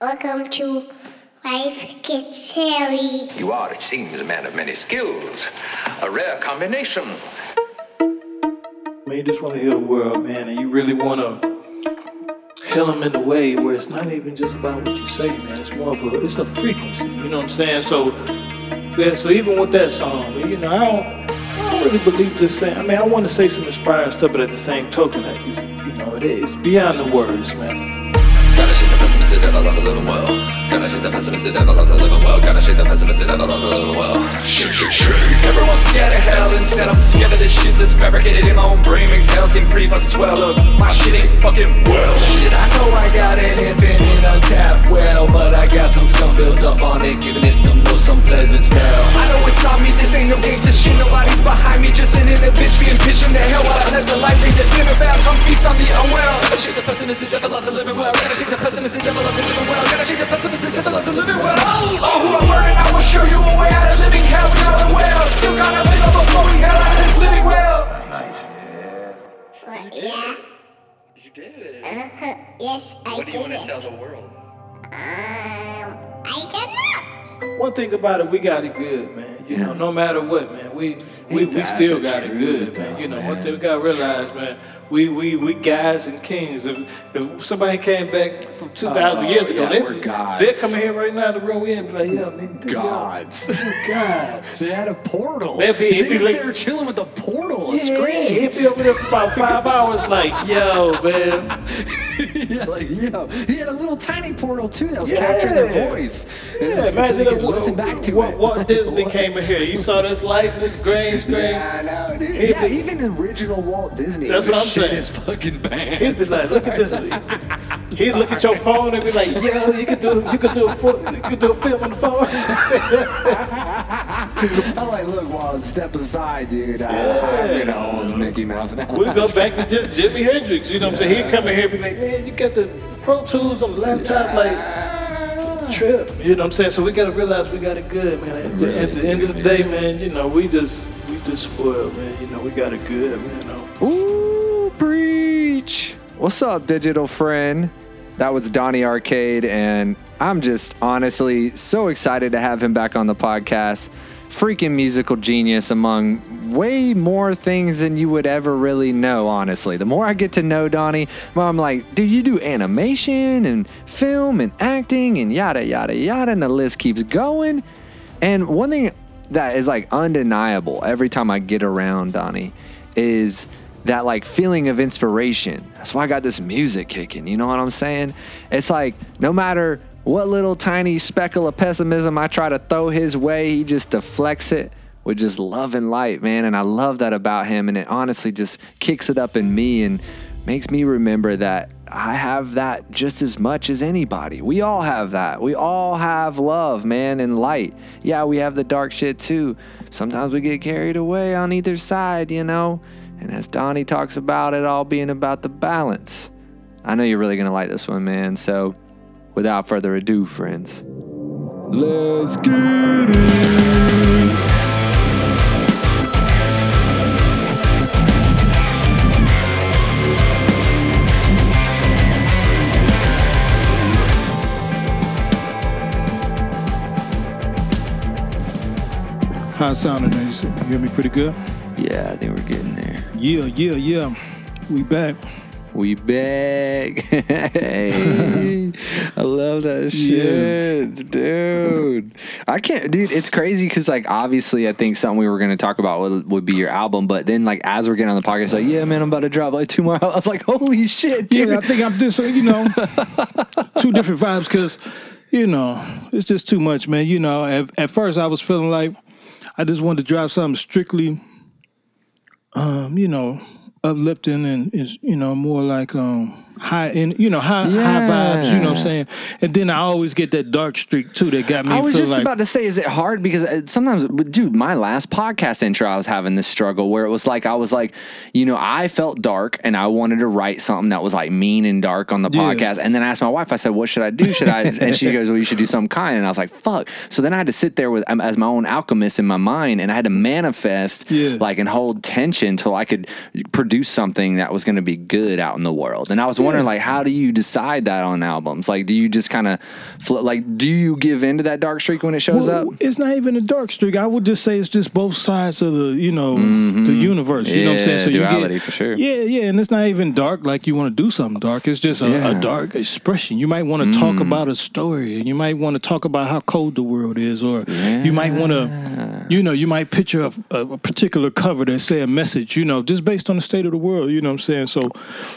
Welcome to Life Gets Hairy. You are, it seems, a man of many skills. A rare combination. Man, you just want to heal the world, man, and you really want to heal them in a way where it's not even just about what you say, man. It's more of a, it's a frequency. You know what I'm saying? So, yeah. So even with that song, you know, I don't, I don't really believe just saying. I mean, I want to say some inspiring stuff, but at the same token, it's, you know, it is beyond the words, man. Gotta shake the pessimist, I love the living well. Gotta shake the pessimist, I love the living well. Gotta shake the pessimist, I love the living well. Shake, shake, shake. Everyone's scared of hell, instead I'm scared of this shit that's fabricated in my own brain. Makes hell seem pretty fucking swell. Look, my shit ain't fucking well. Shit, I know I got an infinite untapped well, but I got some scum built up on it, giving it the unpleasant smell. I know it's on me, this ain't no gangster shit. Nobody's behind me, just sitting in the bitch being pitched in the hell while I let the light bring the dinner back. Come feast on the unwell. Gotta shake the pessimist, the devil of the living well. Gotta shake the pessimist, the devil of the living well. Gotta shake the pessimist, the devil of the living well. Oh, who I'm learning, I will show you a way out of living hell. We are the well. Still got a bit of a flowing hell out of this living well. What, yeah? You did it. Uh-huh. Yes, I did. What do you did want to tell the world? Um, I don't know. One thing about it, we got it good, man. You know, no matter what, man, we we, we still got it good, man. You know, one thing we gotta realize, man, we we we guys and kings. If if somebody came back from two thousand Oh, years ago, yeah, they we're gods. they're coming here right now, the room we in, be like, yeah, man, Gods. they're gods. They had a portal. They'd be- it'd be like- they were chilling with the portal, a Yeah, screen. he'd be over there for about five hours, like, yo, man. yeah, like yo, he had a little tiny portal too that was Yeah. capturing their voice. Yeah, so imagine they if could listen back to it. Walt Disney came in here. You saw this light this green screen. Yeah, I know, dude. Yeah, even original Walt Disney. That's what I'm shit. His fucking band. He'd be like, look at this. He'd look at your phone and be like, yo, you could do you could do a fo- you could do a film on the phone. I'm like, look, Walt, step aside, dude. I, Yeah. You know, Mickey Mouse now. we go back to just Jimi Hendrix. You know what I'm saying? He'd come in here and be like, man, you got the Pro Tools on the laptop, like trip. You know what I'm saying? So we gotta realize we got it good, man. At the, at the end of the day, man, you know, we just we just spoiled, man. You know, we got it good, man. You know. Ooh, preach. What's up, digital friend? That was Donny Arcade, and I'm just honestly so excited to have him back on the podcast. Freaking musical genius among way more things than you would ever really know, honestly. The more I get to know Donny, more I'm like, dude, you do animation and film and acting and yada, yada, yada, and the list keeps going. And one thing that is like undeniable every time I get around Donny is that like feeling of inspiration. That's why I got this music kicking. You know what I'm saying? It's like no matter what little tiny speckle of pessimism I try to throw his way, he just deflects it with just love and light, man. And I love that about him. And it honestly just kicks it up in me and makes me remember that I have that just as much as anybody. We all have that. We all have love, man, and light. Yeah, we have the dark shit too. Sometimes we get carried away on either side, you know? And as Donny talks about it all being about the balance. I know you're really going to like this one, man. So without further ado, friends, let's get it. It sounding? You hear me pretty good? Yeah, I think we're getting there. Yeah, yeah, yeah. We back. We back. hey, I love that shit, dude. I can't, dude. It's crazy because, like, obviously, I think something we were going to talk about would, would be your album, but then, like, as we're getting on the podcast, like, yeah, man, I'm about to drop like two more. I was like, holy shit, dude. Yeah, I think I'm just, you know, two different vibes because, you know, it's just too much, man. You know, at, at first I was feeling like I just wanted to drop something strictly, um, you know, uplifting and is, you know, more like um high in, you know, high high vibes. You know what I'm saying? And then I always get that dark streak too that got me. I was just like, about to say, is it hard? Because uh, sometimes, dude, my last podcast intro, I was having this struggle where it was like, I was like, you know, I felt dark and I wanted to write something that was like mean and dark on the Yeah. podcast. And then I asked my wife, I said, what should I do? Should I? And she goes, well, you should do something kind. And I was like, fuck. So then I had to sit there with um, as my own alchemist in my mind and I had to manifest Yeah. like and hold tension till I could produce something that was going to be good out in the world. And I was Yeah, wondering, like, how do you decide that on albums? Like, do you just kind of, fl- like, do you give into that dark streak when it shows Well, up? It's not even a dark streak. I would just say it's just both sides of the, you know, the universe. You know what I'm saying? Mm-hmm. Yeah, you get, for sure. Yeah, yeah, and it's not even dark like you want to do something dark. It's just a, Yeah. a dark expression. You might want to talk Mm. about a story, and you might want to talk about how cold the world is, or you might want to, you know, you might picture a, a, a particular cover that say a message. You know, just based on the state of the world. You know what I'm saying? So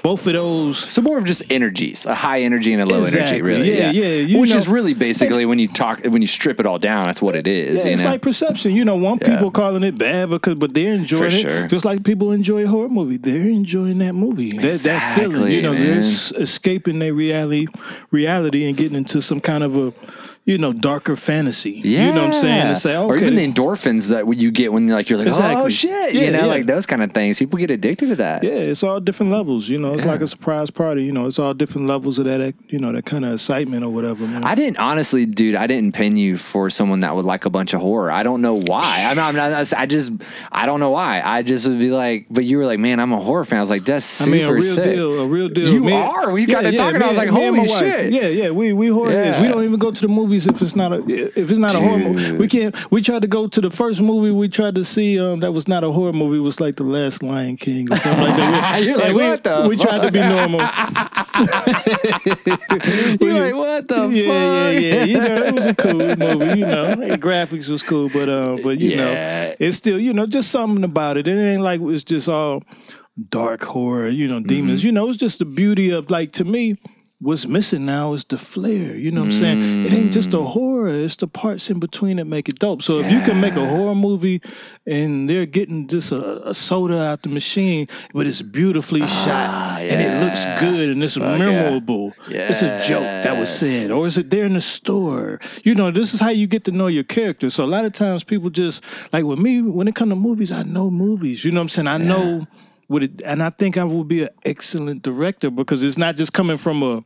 both of those. So more of just energies, a high energy and a low energy, really. Yeah, yeah, you Which know- is really basically when you talk, when you strip it all down, that's what it is. Yeah, it's know? like perception. You know, one Yeah. people calling it bad because, but they're enjoying For it. sure. Just like people enjoy a horror movie, they're enjoying that movie. That, that feeling. You know, man. they're escaping their reality, reality, and getting into some kind of a, you know, darker fantasy. Yeah. You know what I'm saying? To say, okay, Or even the endorphins that you get when like you're like, oh Exactly. shit, Yeah, you know, yeah. like those kind of things. People get addicted to that. Yeah, it's all different levels. You know, it's Yeah. like a surprise party. You know, it's all different levels of that. You know, that kind of excitement or whatever. Man. I didn't honestly, dude. I didn't pin you for someone that would like a bunch of horror. I don't know why. I'm not. I'm not I just. I don't know why. I just would be like. But you were like, man, I'm a horror fan. I was like, that's I super mean, a real sick. deal, a real deal. You Me- are? We got to talking, me I was like, and- and holy wife. shit. Yeah, yeah, we we horror heads. We don't even go to the movies if it's not a if it's not a horror movie. We can't. We tried to go to the first movie we tried to see. Um, that was not a horror movie. It was like the Last Lion King or something like that. You're like, we, what the We tried to be normal. You're like, what the yeah, fuck? yeah, yeah. You know, it was a cool movie. You know, the graphics was cool, but um, but you Yeah. know, it's still you know just something about it. It ain't like it's just all dark horror. You know, demons. Mm-hmm. You know, it's just the beauty of like to me. What's missing now is the flair. You know what I'm saying? It ain't just the Mm. horror; it's the parts in between that make it dope. So if you can make a horror movie and they're getting just a, a soda out the machine, but it's beautifully shot and it looks Ah, good and it's memorable. It's a joke that was said, or is it there in the store? You know, this is how you get to know your character. So a lot of times people just like with me when it comes to movies, I know movies. You know what I'm saying? I know it, and I think I will be an excellent director because it's not just coming from a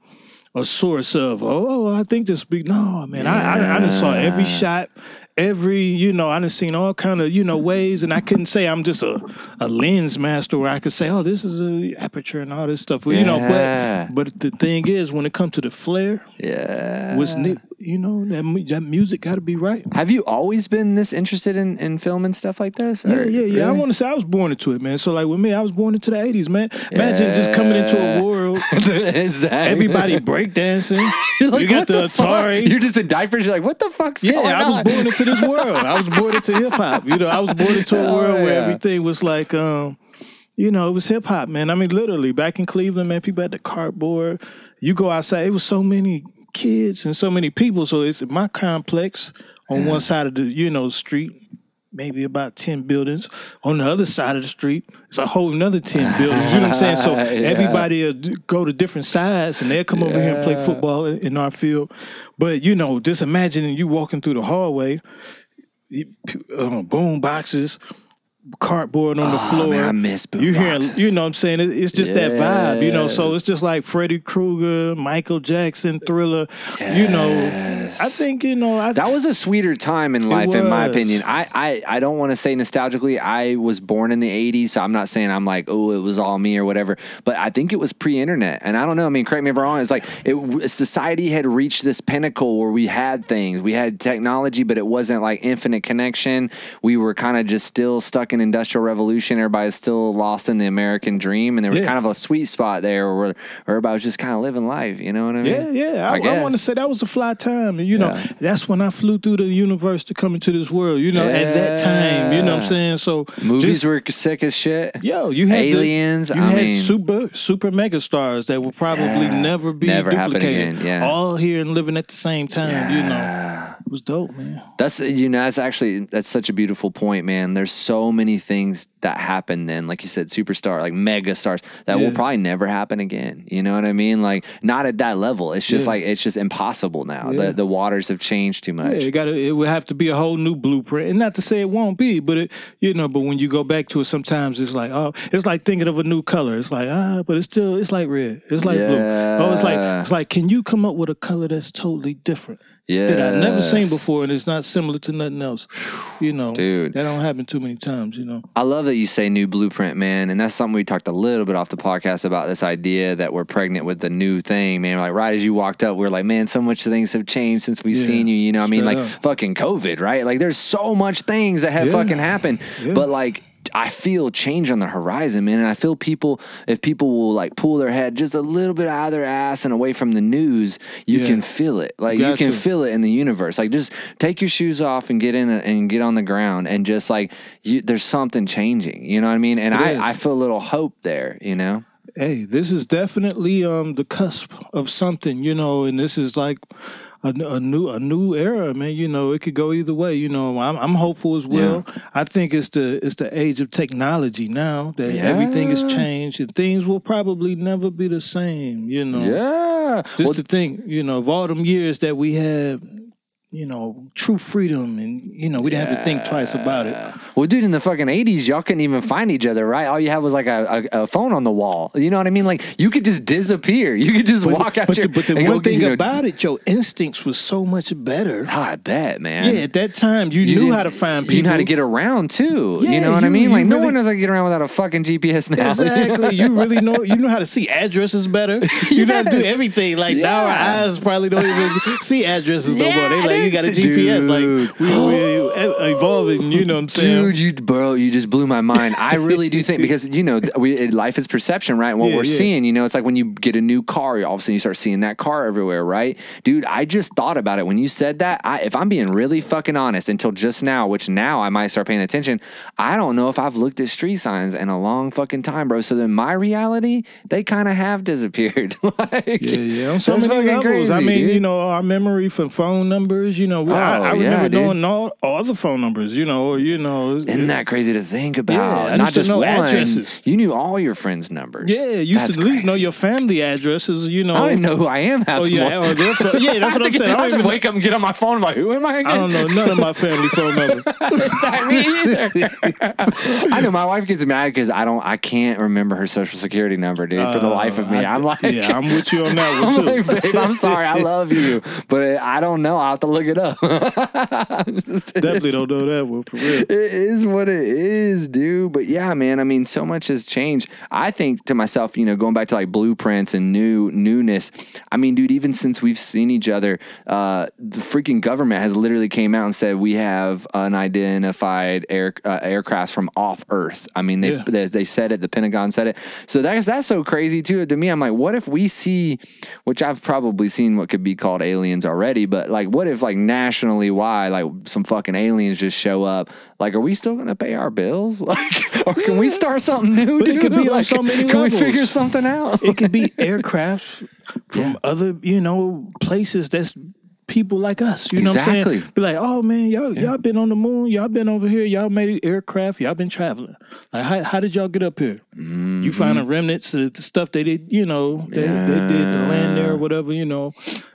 a source of oh, oh I think this big no man I I, I done saw every shot every you know I done seen all kind of you know ways and I couldn't say I'm just a, a lens master where I could say oh this is a aperture and all this stuff well, you know but but the thing is when it comes to the flair Yeah. was Nick you know that, that music got to be right Have you always been this interested in, in film and stuff like this? yeah, Or- yeah, yeah. I want to say I was born into it, man. So like with me, I was born into the '80s, man. Imagine just coming into a world, exactly. everybody breakdancing. Like, you got the, fuck? Atari. You're just in diapers. You're like, what the fuck's Yeah, going I was born into this world. I was born into hip hop. You know, I was born into a Oh, world where everything was like, um, you know, it was hip hop, man. I mean, literally, back in Cleveland, man, people had the cardboard. You go outside, it was so many kids and so many people. So it's my complex on one side of the, you know, street. Maybe about 10 buildings. On the other side of the street, it's a whole another 10 buildings. You know what I'm saying? So Yeah. everybody will go to different sides and they'll come over here and play football in our field. But, you know, just imagining you walking through the hallway, uh, boom boxes, cardboard on the Oh, floor. man, I miss boom you hear, you know what I'm saying? It- It's just that vibe, you know. So it's just like Freddy Krueger, Michael Jackson, Thriller. You know, I think you know. I, That was a sweeter time in life, in my opinion. I, I, I don't want to say nostalgically. I was born in the 80s, so I'm not saying I'm like, oh, it was all me or whatever. But I think it was pre internet. And I don't know. I mean, correct me if I'm wrong. It's like it, society had reached this pinnacle where we had things, we had technology, but it wasn't like infinite connection. We were kind of just still stuck in industrial revolution. Everybody's still lost in the American dream. And there was Yeah. kind of a sweet spot there where, where everybody was just kind of living life. You know what I mean? Yeah, yeah. I, I, guess. want to say that was a fly time. And, you know, Yeah. that's when I flew through the universe to come into this world, you know, at that time. You know what I'm saying? So Movies just- were sick as shit. Yo, you had the- aliens. you I had mean, super super mega stars that will probably Yeah. never be Never duplicated. again, yeah. All here and living at the same time. You know, it was dope, man. That's you know that's actually that's such a beautiful point, man. There's so many things that happen then, like you said, superstar, like mega stars that will probably never happen again. You know what I mean? Like not at that level. It's just Yeah. like it's just impossible now. Yeah. The the waters have changed too much. Yeah, it got it would have to be a whole new blueprint, and not to say it won't be, but it, you know, but when you go back to it, sometimes it's like, oh, it's like thinking of a new color. It's like, ah, but it's still, it's like red. It's like blue. Oh, it's like, it's like, can you come up with a color that's totally different? That I've never seen before, and it's not similar to nothing else. You know, Dude. that don't happen too many times. You know, I love that you say new blueprint, man. And that's something we talked a little bit off the podcast about this idea that we're pregnant with the new thing, man. Like right as you walked up, we are like, man, so much things have changed since we've Yeah, seen you. You know, what I mean, straight like up. fucking COVID, right? Like there's so much things that have Yeah. fucking happened, Yeah. but like. I feel change on the horizon, man. And I feel people, if people will like pull their head just a little bit out of their ass and away from the news, you Yeah. can feel it. Like you can feel it in the universe. Like just take your shoes off and get in a, and get on the ground and just like you, there's something changing. You know what I mean? And It is. I, I feel a little hope there. You know? hey, this is definitely um the cusp of something, you know, and this is like a, a new a new era, man. You know, it could go either way. You know, I'm I'm hopeful as well. I think it's the it's the age of technology now that everything has changed and things will probably never be the same. You know, Yeah. just Well, to think, you know, of all them years that we had, you know, true freedom, and you know, we didn't have to think twice about it. well, dude, in the fucking 80s, y'all couldn't even find each other, right? All you had was like a, a, a phone on the wall. You know what I mean? Like you could just disappear. You could just walk out But your the, but the and go one thing you know- about it, your instincts was so much better. Oh, I bet, man. Yeah, at that time you, You knew how to find people. You knew how to get around too. you know what I mean? you Like no one knows how to get around without a fucking GPS now. Exactly. you really know you know how to see addresses better. You know how to do everything. Like now our eyes probably don't even see addresses no more. They like you got a GPS. dude. Like we we evolving, you know what I'm saying? Dude, you bro, you just blew my mind. I really do think because you know we, life is perception, right? What Yeah, we're yeah. seeing, you know, it's like when you get a new car, all of a sudden you start seeing that car everywhere, right? Dude, I just thought about it when you said that. I, if I'm being really fucking honest, until just now, which now I might start paying attention, I don't know if I've looked at street signs in a long fucking time, bro. So then my reality, they kind of have disappeared. like, Yeah, yeah. On so many fucking levels. I mean, dude. you know, our memory from phone numbers. You know, we- I, Oh, I yeah, remember dude. knowing all, all the phone numbers. You know, you know, Isn't that crazy to think about? I Not just know one. addresses. You knew all your friends' numbers. Yeah, you used to at least know your family addresses. You know, I don't know who I am half Oh yeah, or oh, their yeah. That's what I'm saying. I I have to wake up and get on my phone. I'm like, who am I again? I don't know none of my family phone numbers. Either. I know my wife gets mad because I don't, I can't remember her social security number, dude. for the uh, life of me, I- I'm like, yeah, I'm with you on that one I'm too. like, babe, I'm sorry, I love you, but I don't know. I'll have to look it up. Definitely don't know that one for real. It is what it is, dude. But yeah, man, I mean, so much has changed. I think to myself, you know, going back to like blueprints and new newness. I mean, dude, even since we've seen each other, uh, the freaking government has literally came out and said we have unidentified air uh, aircrafts from off Earth. I mean, they, Yeah. they they said it. The Pentagon said it. So that's that's so crazy too. To me, I'm like, what if we see, which I've probably seen what could be called aliens already, but like, what if like nationally wide, like some fucking aliens just show up? Like, are we still gonna pay our bills? Like, or can we start something new? But it could be on Like, so many Can we figure something out? It could be aircraft from other, you know, places that's people like us. You know what I'm Exactly. saying? Be like, oh man, y'all y'all been on the moon, y'all been over here, y'all made aircraft, y'all been traveling. Like, how, how did y'all get up here? You mm-hmm. finding remnants of the stuff they did, you know, they, they did to land there or whatever. You know,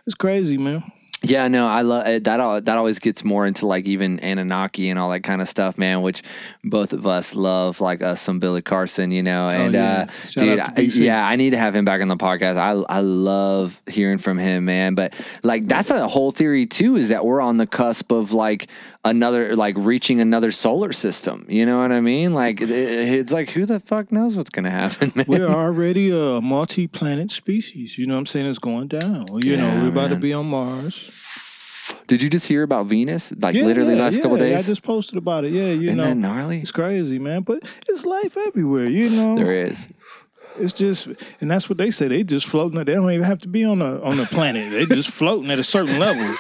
it's crazy, man. Yeah, no, I love that. al- That always gets more into like even Anunnaki and all that kind of stuff, man. Which both of us love, like us some Billy Carson, you know. And yeah. uh, dude, I- yeah, I need to have him back on the podcast. I I love hearing from him, man. But like that's a whole theory too. Is that we're on the cusp of like another, like reaching another solar system. You know what I mean? Like it, it's like who the fuck knows what's gonna happen, man? We're already a multi-planet species. You know what I'm saying? It's going down. You know, we're about to be on Mars. Did you just hear about Venus? Like Yeah, literally yeah, last yeah, couple yeah, days. I just posted about it. Yeah, you Isn't know, that gnarly? it's crazy, man. But it's life everywhere. You know, There is. It's just, and that's what they say. They just floating. They don't even have to be on a on a planet. They just floating at a certain level.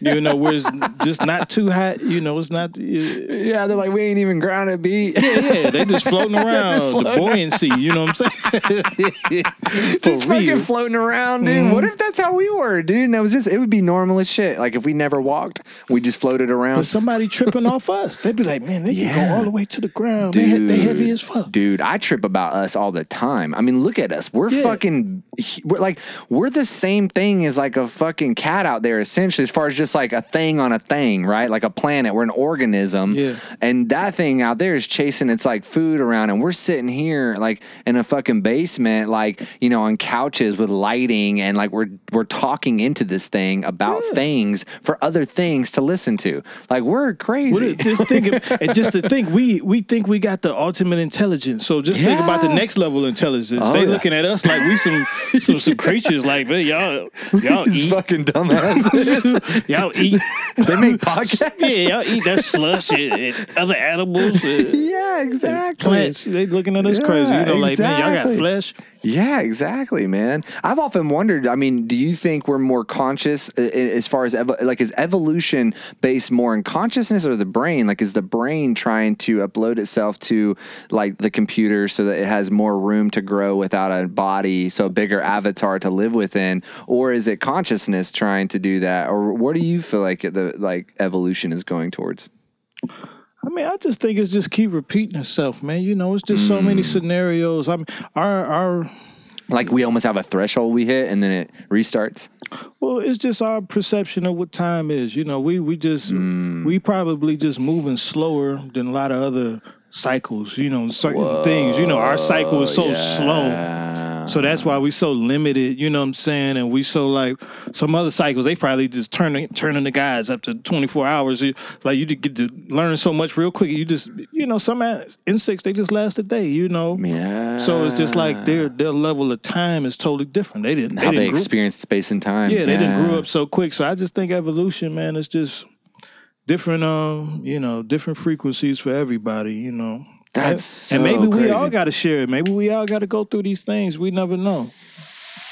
You know, where it's just not too hot. You know, it's not. Yeah, Yeah, they're like, we ain't even grounded, beat. yeah. yeah. They just floating around. the buoyancy. You know what I'm saying? just For fucking floating around, dude. Mm-hmm. What if that's how we were, dude? And that was just, it would be normal as shit. Like if we never walked, we just floated around. But somebody tripping off us, they'd be like, "Man, they can go all the way to the ground. They, they heavy as fuck." Dude, I trip about us all the time. Time. I mean, look at us. We're Yeah. fucking we're like we're the same thing as like a fucking cat out there essentially as far as just like a thing on a thing, right? Like a planet. We're an organism. Yeah. And that thing out there is chasing its like food around and we're sitting here like in a fucking basement like, you know, on couches with lighting and like we're we're talking into this thing about things for other things to listen to. Like we're crazy. What just think, of- and just to think, we we think we got the ultimate intelligence. So just think about the next level intelligence. Oh, they yeah. looking at us like we some some some creatures. Like man, y'all y'all These eat fucking dumbasses. y'all eat. they make podcasts. Yeah, y'all eat that slush and, and other animals. uh, Yeah, exactly. Plants, they looking at us Yeah, crazy. You know, like man, y'all got flesh. Yeah, exactly, man. I've often wondered. I mean, do you think we're more conscious uh, as far as like is evolution based more in consciousness or the brain? Like, is the brain trying to upload itself to like the computer so that it has more room to grow without a body, so a bigger avatar to live within, or is it consciousness trying to do that? Or what do you feel like the like evolution is going towards? I mean, I just think it's just keep repeating itself, man. You know, it's just so many scenarios. I mean, our our Like we almost have a threshold we hit and then it restarts. Well, it's just our perception of what time is. You know, we we just Mm. we probably just moving slower than a lot of other cycles. You know, certain things. You know, our cycle is so slow. So that's why we so limited, you know what I'm saying? And we so like some other cycles, they probably just turning turning the guys up to 24 hours. You- Like you get to learn so much real quick. You just you know, some insects they just last a day, you know. Yeah. So it's just like their their level of time is totally different. They didn't how they they didn't experience space and time. yeah, they didn't grow up so quick. So I just think evolution, man, is just different. Um, you know, different frequencies for everybody. You know, That's and, and maybe so we all got to share it. Maybe we all got to go through these things. We never know.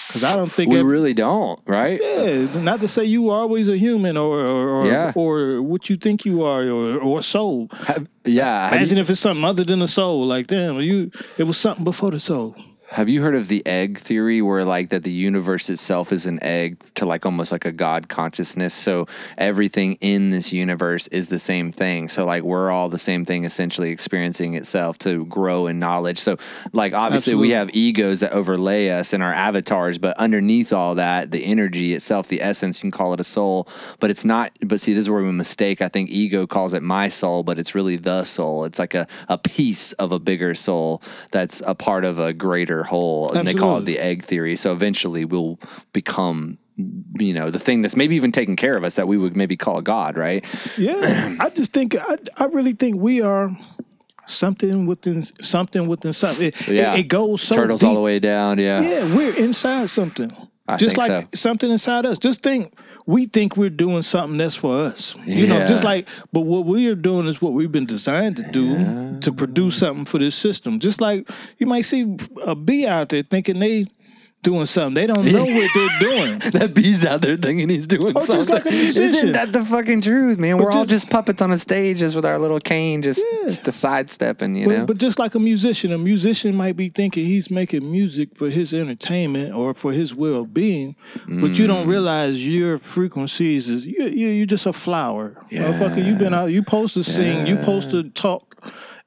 Because I don't think We really don't, right? Yeah, not to say you are always a human or or, or, Yeah. or what you think you are or or soul. Have- yeah. Imagine you, if it's something other than a soul. Like damn, you it was something before the soul. Have you heard of the egg theory where like that the universe itself is an egg to like almost like a God consciousness? So everything in this universe is the same thing. So like we're all the same thing essentially experiencing itself to grow in knowledge. So like obviously we have egos that overlay us and our avatars, but underneath all that, the energy itself, the essence, you can call it a soul, but it's not but see this is where we mistake. I think ego calls it my soul, but it's really the soul. It's like a, a piece of a bigger soul that's a part of a greater whole. And they call it the egg theory. So eventually we'll become you know, the thing that's maybe even taking care of us that we would maybe call God, right? Yeah, I just think I, I really think we are something within something within something. It, it- Yeah. it, goes so Turtles deep. all the way down. Yeah. Yeah, we're inside something. I just like so. something inside us. Just think we think we're doing something that's for us. You know, just like but what we are doing is what we've been designed to do to produce something for this system. Just like you might see a bee out there thinking they doing something. They don't know what they're doing. That bee's out there thinking he's doing Oh, just like a musician. Isn't that the fucking truth, man? We're all just- just puppets on a stage just with our little cane, just, Yeah. just the sidestepping, you But, know? but just like a musician, a musician might be thinking he's making music for his entertainment or for his well being, but you Mm. don't realize your frequencies is you you you just a flower, motherfucker. You've been out, you supposed to sing, you supposed to talk,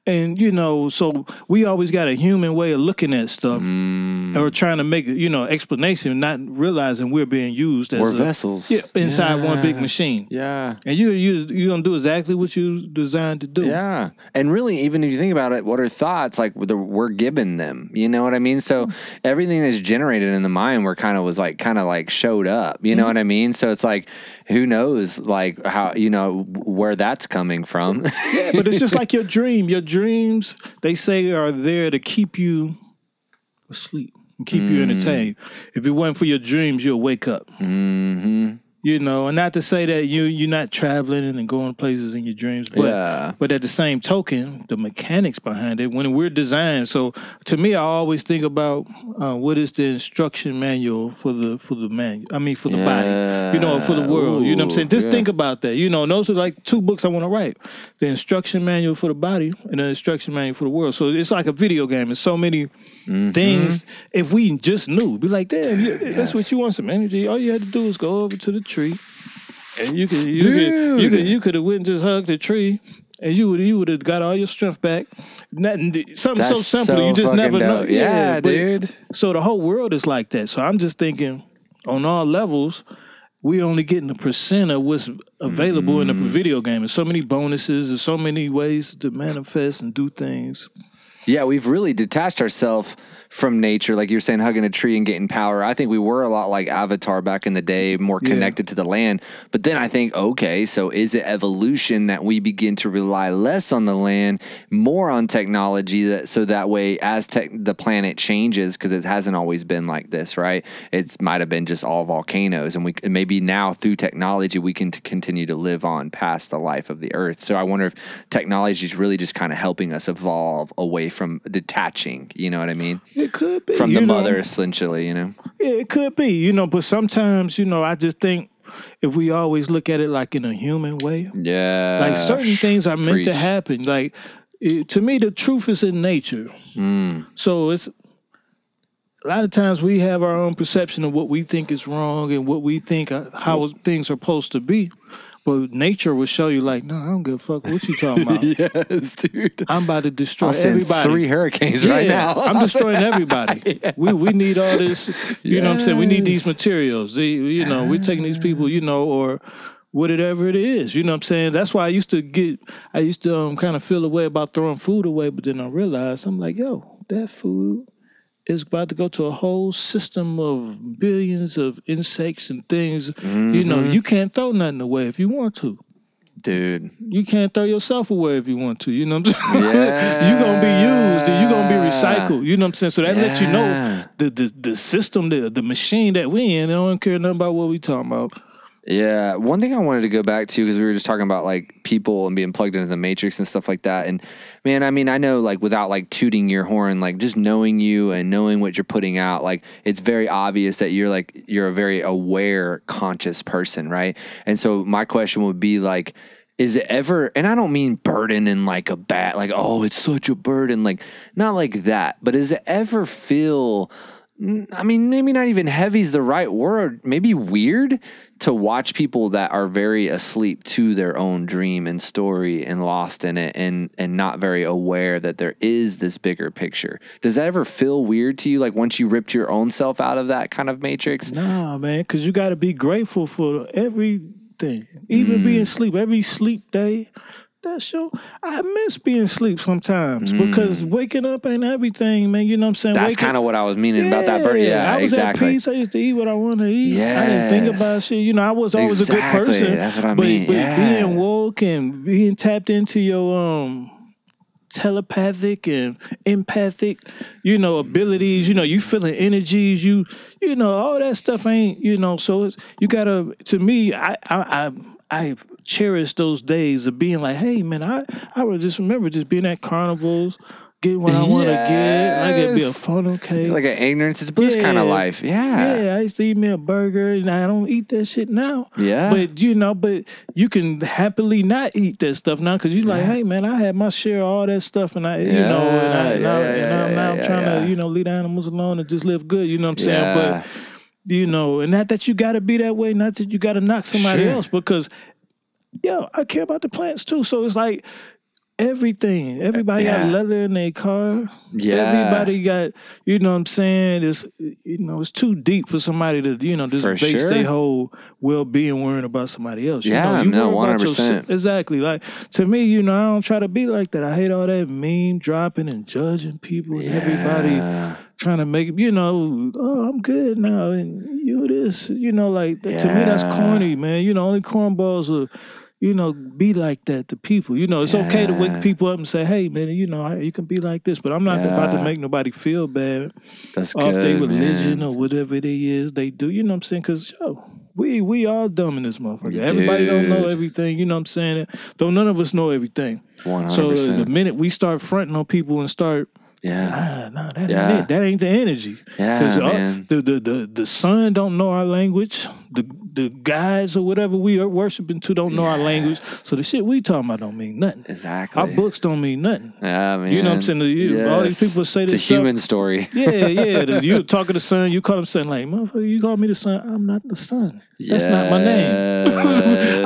and you know. So we always got a human way of looking at stuff, Mm. or trying to make you know explanation, not realizing we're being used as We're a, vessels. yeah, inside one big machine. yeah. And you you you gonna do exactly what you designed to do. Yeah. And really, even if you think about it, what are thoughts like the- we're given them? You know what I mean? So everything that's generated in the mind, we're kind of was like, kind of like showed up. You know what I mean? So it's like, who knows, like how, you know, where that's coming from. Yeah, but it's just like your dream. Your dreams, they say, are there to keep you asleep and keep you entertained. If it wasn't for your dreams, you'll wake up. mm-hmm. You know, and not to say that you you're not traveling and going places in your dreams, but Yeah. but at the same token, the mechanics behind it, when we're designed. So to me, I always think about uh, what is the instruction manual for the for the man. I mean, for the body. You know, for the world. you know what I'm saying? Just yeah. think about that. You know, those are like two books I want to write: the instruction manual for the body and the instruction manual for the world. So it's like a video game. There's so many Mm-hmm. things. If we just knew, be like, damn, you, that's what you want some energy. All you had to do is go over to the tree. And you could you could you could you could have went and just hugged the tree and you would you would have got all your strength back. Nothing, something so simple. so you just never know. dope. Yeah, but- dude. So the whole world is like that. So I'm just thinking, on all levels, we're only getting a percent of what's available in the Mm. video game. There's so many bonuses. There's so many ways to manifest and do things. Yeah, we've really detached ourselves from nature, like you were saying, hugging a tree and getting power. I think we were a lot like Avatar back in the day, more Yeah. connected to the land. But then I think, okay, so is it evolution that we begin to rely less on the land, more on technology, that so that way as tech, the planet changes, because it hasn't always been like this, right? It might have been just all volcanoes, and we maybe now through technology we can t- continue to live on past the life of the Earth. So I wonder if technology is really just kind of helping us evolve away from detaching. You know what I mean? It could be From the you know. mother, essentially. You know? Yeah, it could be, you know, but sometimes, you know, I just think if we always look at it like in a human way, Yeah. like certain things are meant to happen. Like it, to me, the truth is in nature. Mm. So it's a lot of times we have our own perception of what we think is wrong and what we think how things are supposed to be. But nature will show you, like, no, I don't give a fuck what you talking about. yes, dude. I'm about to destroy I'll send everybody. three hurricanes right now. I'm destroying everybody. We we need all this. You know what I'm saying? We need these materials. The- You know, we're taking these people. You know, or whatever it is. You know what I'm saying? That's why I used to get. I used to um, kind of feel a way about throwing food away, but then I realized I'm like, yo, that food is about to go to a whole system of billions of insects and things. You know, Mm-hmm. you can't throw nothing away if you want to. dude. You can't throw yourself away if you want to. You know what I'm saying? Yeah. you gonna be used and you gonna be recycled. You know what I'm saying? So that lets you know the, the the system, the the machine that we in. They don't care nothing about what we talking about. Yeah, one thing I wanted to go back to because we were just talking about like people and being plugged into the matrix and stuff like that. And man, I mean, I know like without like tooting your horn, like just knowing you and knowing what you're putting out, like it's very obvious that you're like you're a very aware, conscious person, right? And so my question would be like. Is it ever, and I don't mean burden in like a bat like, oh, it's such a burden, like, not like that, but does it ever feel I mean, maybe not even heavy is the right word. Maybe weird to watch people that are very asleep to their own dream and story and lost in it and and not very aware that there is this bigger picture. Does that ever feel weird to you? Like once you ripped your own self out of that kind of matrix? Nah, man, because you got to be grateful for everything, even being Mm. sleep. Every sleep day. That's your. I miss being asleep sometimes because waking up ain't everything, man. You know what I'm saying? Mm. That's kind of what I was meaning about that bird. Yeah, I was exactly. at peace. I used to eat what I want to eat. I didn't think about shit. You know, I was always a good person. That's what I but, mean. But Yeah. being woke and being tapped into your um telepathic and empathic, you know, abilities, you know, you feeling energies, you you know, all that stuff ain't, you know, so it's you gotta to me, I I I I cherish those days of being like, hey man, I I would just remember just being at carnivals, getting what I want to get. I could be a Yes. funnel cake. like an ignorance is bliss kind of life. Yeah. Yeah, I used to eat me a burger, and I don't eat that shit now. Yeah. but you know, but you can happily not eat that stuff now because you're like, hey man, I had my share of all that stuff, and I, you know, and, I, and, I, Yeah, and yeah, I'm now yeah, trying yeah. to, you know, leave animals alone and just live good. You know what I'm saying? Yeah. But you know, and not that you got to be that way, not that you got to knock somebody Sure. else, because yo, I care about the plants too. So it's like. Everything. Everybody Yeah. got leather in their car. Yeah. Everybody got, you know what I'm saying? It's you know, it's too deep for somebody to, you know, just For base sure. their whole well being worrying about somebody else. You Yeah, know, you no, 100%. yourself. Exactly. Like to me, you know, I don't try to be like that. I hate all that meme dropping and judging people and everybody trying to make you know, oh, I'm good now and you this, you know, like to me that's corny, man. You know, only cornballs are you know, be like that to people. You know, it's okay to wake people up and say, "Hey, man, you know, you can be like this," but I'm not about to make nobody feel bad That's off their religion man. or whatever it is they do. You know what I'm saying? Because yo, we we all dumb in this motherfucker. Everybody don't know everything. You know what I'm saying? Don't none of us know everything. 100%. So the minute we start fronting on people and start. Yeah. Ah, nah, no, that Yeah. ain't it. That ain't the energy. Yeah, all- uh, man. the, the the the sun don't know our language. The the guys or whatever we are worshiping to don't know our language. So the shit we talking about don't mean nothing. Exactly. Our books don't mean nothing. Yeah, man. You know what I'm saying? The- you- all these people say it's this a stuff. human story. Yeah, yeah. The- You talking to the son, you call him son, like, motherfucker, you call me the son. I'm not the son. That's not my name.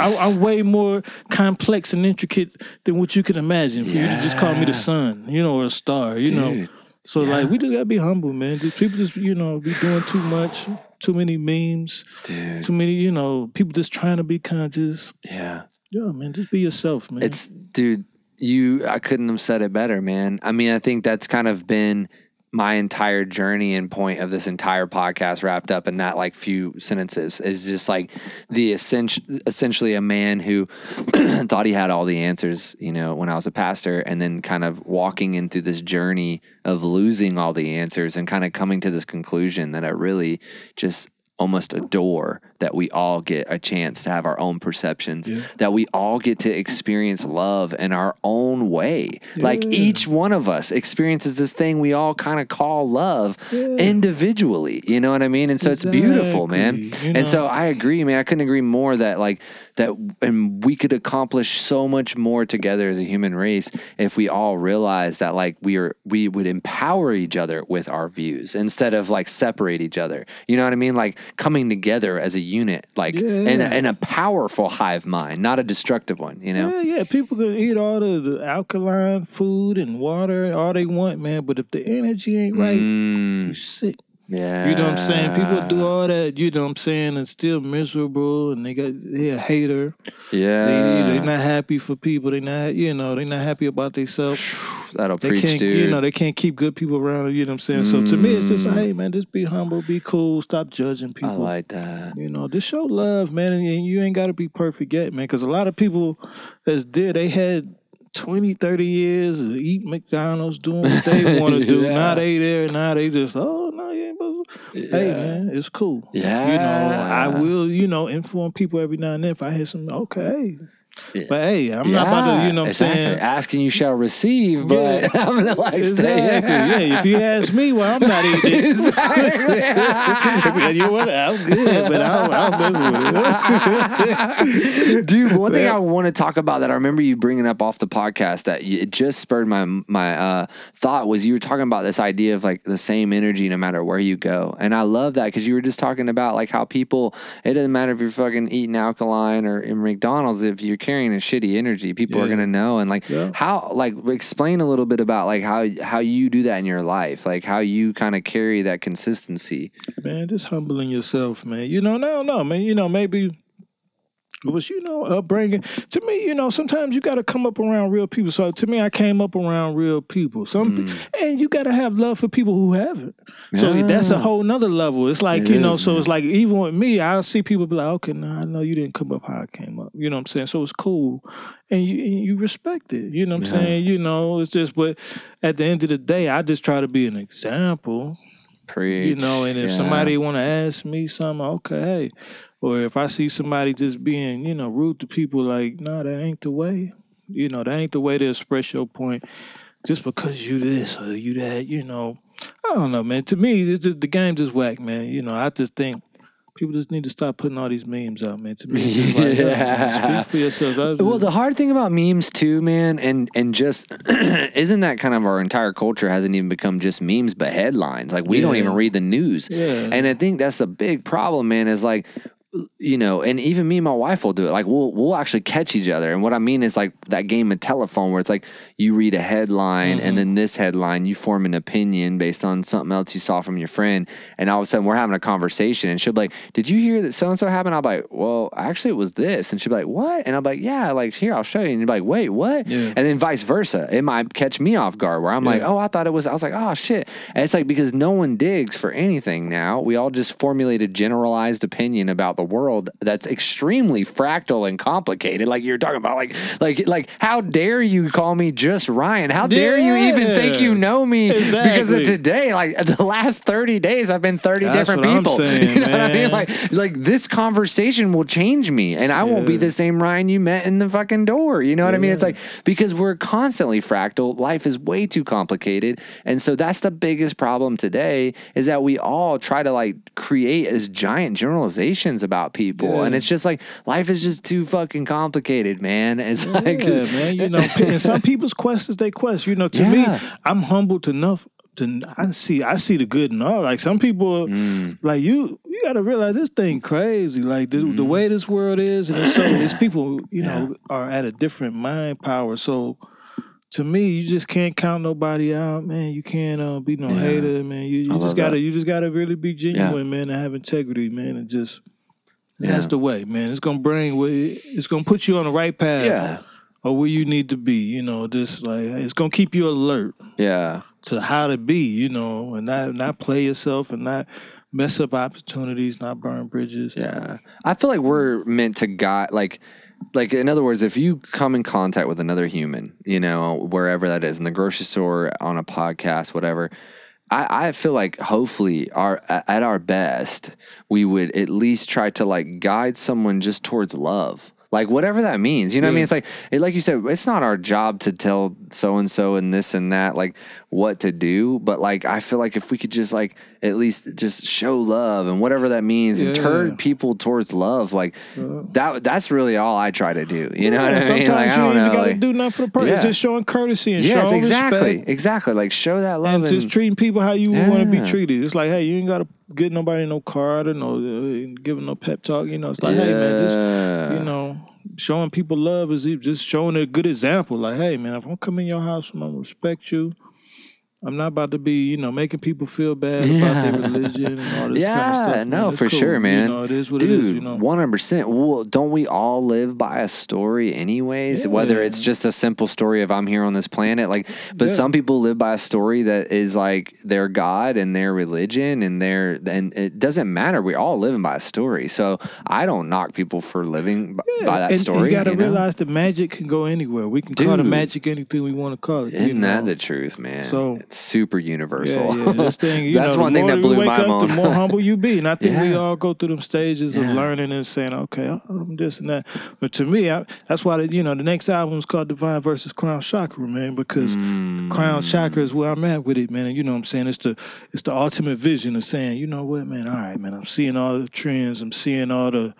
I, I'm way more complex and intricate than what you can imagine. For you to just call me the sun, you know, or a star, you know. Dude, So like, we just gotta be humble, man. Just people just you know be doing too much, too many memes, Dude. too many you know people just trying to be conscious. Yeah. Yeah, man, just be yourself, man. It's dude, you I couldn't have said it better, man. I mean, I think that's kind of been my entire journey and point of this entire podcast wrapped up in that like few sentences is just like the essential essentially a man who thought he had all the answers, you know, when I was a pastor and then kind of walking into this journey of losing all the answers and kind of coming to this conclusion that I really just almost adore that we all get a chance to have our own perceptions, that we all get to experience love in our own way. Like each one of us experiences this thing we all kind of call love individually. You know what I mean? And so it's beautiful, man. Exactly, you And so. I agree, man. I couldn't agree more that like that and we could accomplish so much more together as a human race if we all realize that like we are we would empower each other with our views instead of like separate each other. You know what I mean? Like coming together as a unit, like in, a, Yeah. in a powerful hive mind, not a destructive one, you know? Yeah, yeah. People can eat all the, the alkaline food and water all they want, man. But if the energy ain't right, mm. you sick. Yeah. You know what I'm saying? People do all that, you know what I'm saying, and still miserable and they got they a hater. Yeah. They they not happy for people. They not you know, they not happy about themselves. That'll They preach, can't dude. you know, they can't keep good people around, you know what I'm saying? So to me it's just Mm. hey man, just be humble, be cool, stop judging people. I like that. You know, just show love, man, and you ain't got to be perfect yet, man. Because a lot of people that's did, they had 20, 30 years of eat McDonald's, doing what they want to do. Yeah. Now they there, now they just, oh, no, you ain't supposed to. Hey, man, it's cool. Yeah. You know, I will, you know, inform people every now and then if I hear something, okay. But hey, I'm not about to, you know what I'm saying? Asking you shall receive, but I'm gonna like Exactly. Yeah, if you ask me, well, I'm not eating. Because you want I'm good, but I don't, I don't mess with it. Dude, one thing I want to talk about that I remember you bringing up off the podcast that you, it just spurred my my uh, thought was you were talking about this idea of like the same energy no matter where you go, and I love that because you were just talking about like how people it doesn't matter if you're fucking eating alkaline or in McDonald's if you're carrying a shitty energy, people are gonna know, and like Yeah. how like explain a little bit about like how how you do that in your life, like how you kind of carry that consistency. man, just humbling yourself, man. You know, no, no, man. You know, maybe was, you know, uh, upbringing. To me, you know, sometimes you got to come up around real people. So to me, I came up around real people. Some, pe- mm. and you got to have love for people who haven't. So that's a whole nother level. It's like, It you know, is, so man. it's like even with me, I see people be like, okay, nah, I know you didn't come up how I came up. You know what I'm saying? So it's cool. And you, and you respect it. You know what I'm saying? You know, it's just, but at the end of the day, I just try to be an example Preach, you know and if yeah. somebody want to ask me something okay hey or if i see somebody just being you know rude to people like no that ain't the way you know that ain't the way to express your point just because you this or you that you know i don't know man to me it's just the game just whack man you know i just think people just need to stop putting all these memes out man to me it's just like, yeah. man, speak for yourself I- Well, the hard thing about memes too, man, and and just isn't that kind of our entire culture hasn't even become just memes, but headlines. Like we don't even read the news, Yeah. and I think that's a big problem, man. Is like. You know, and even me and my wife will do it. Like we'll we'll actually catch each other. And what I mean is like that game of telephone where it's like you read a headline Mm-hmm. and then this headline you form an opinion based on something else you saw from your friend, and all of a sudden we're having a conversation and she'll be like, "Did you hear that so and so happened?" I'll be like, "Well, actually it was this," and she'll be like, "What?" And I'll be like, "Yeah, like here I'll show you," and you're like, "Wait, what?" Yeah. And then vice versa. It might catch me off guard where I'm like, oh, I thought it was, I was like, oh, shit. And it's like because no one digs for anything now. We all just formulate a generalized opinion about the world that's extremely fractal and complicated. Like you're talking about, like, like, like, how dare you call me just Ryan? How dare you even think you know me because of today? Like the last 30 days, I've been 30 That's different people. saying, you know what I mean? Like, like this conversation will change me and I won't be the same Ryan you met in the fucking door. You know what I mean? It's like because we're constantly fractal, life is way too complicated. And so that's the biggest problem today is that we all try to like create as giant generalizations about people. Yeah. And it's just like life is just too fucking complicated, man. It's like man. You know, and some people's quest is their quest. You know, to Yeah. me, I'm humbled enough to I see I see the good in all. Like some people, Mm. like you, you got to realize this thing crazy. Like the, Mm-hmm. the way this world is, and it's so it's people you know are at a different mind power. So to me, you just can't count nobody out, man. You can't uh, be no hater, man. You, you just gotta that. you just gotta really be genuine, man, and have integrity, man, and just. And That's the way, man. It's gonna bring. It's gonna put you on the right path Yeah. or where you need to be. You know, just like it's gonna keep you alert Yeah. to how to be. You know, and not not play yourself and not mess up opportunities, not burn bridges. Yeah. I feel like we're meant to guide like like in other words, if you come in contact with another human, you know, wherever that is, in the grocery store, on a podcast, whatever, I, I feel like hopefully our at our best, we would at least try to like guide someone just towards love. Like whatever that means, you know what I mean? It's like, it, like you said, it's not our job to tell so and so and this and that like what to do. But like, I feel like if we could just like at least just show love and whatever that means and turn people towards love, like that. That's really all I try to do. You know what I mean? Sometimes Like I you don't know. even gotta like- do nothing for the person. It's just showing courtesy and yes, showing exactly, respect. exactly. Like show that love and and, just treating people how you want to be treated. It's like, hey, you ain't gotta get nobody no card or no uh, giving no pep talk. You know, it's like, hey man, just you know, showing people love is just showing a good example. Like, hey man, if I'm coming in your house, I'm gonna respect you. I'm not about to be, you know, making people feel bad about their religion and all this yeah, kind of stuff. man. no, It's for cool. sure, man. You know, it is what Dude, it is. You know, one hundred percent. Well, don't we all live by a story, anyways? Whether Yeah. it's just a simple story of I'm here on this planet, like, but Yeah. some people live by a story that is like their God and their religion and their, and it doesn't matter. We're all living by a story. So I don't knock people for living b- by that and, story. You got to you know? realize the magic can go anywhere. We can call the magic anything we want to call it. you Isn't that know? the truth, man? So- it's super universal. Yeah, yeah. This thing, you That's know, one thing that blew my mind. The more humble you be, and I think we all go through them stages of learning and saying, "Okay, I'm this and that." But to me, I, that's why the, you know the next album is called Divine versus Crown Chakra, man, because Mm. Crown Chakra is where I'm at with it, man. And you know what I'm saying? It's the it's the ultimate vision of saying, you know what, man? All right, man. I'm seeing all the trends. I'm seeing all the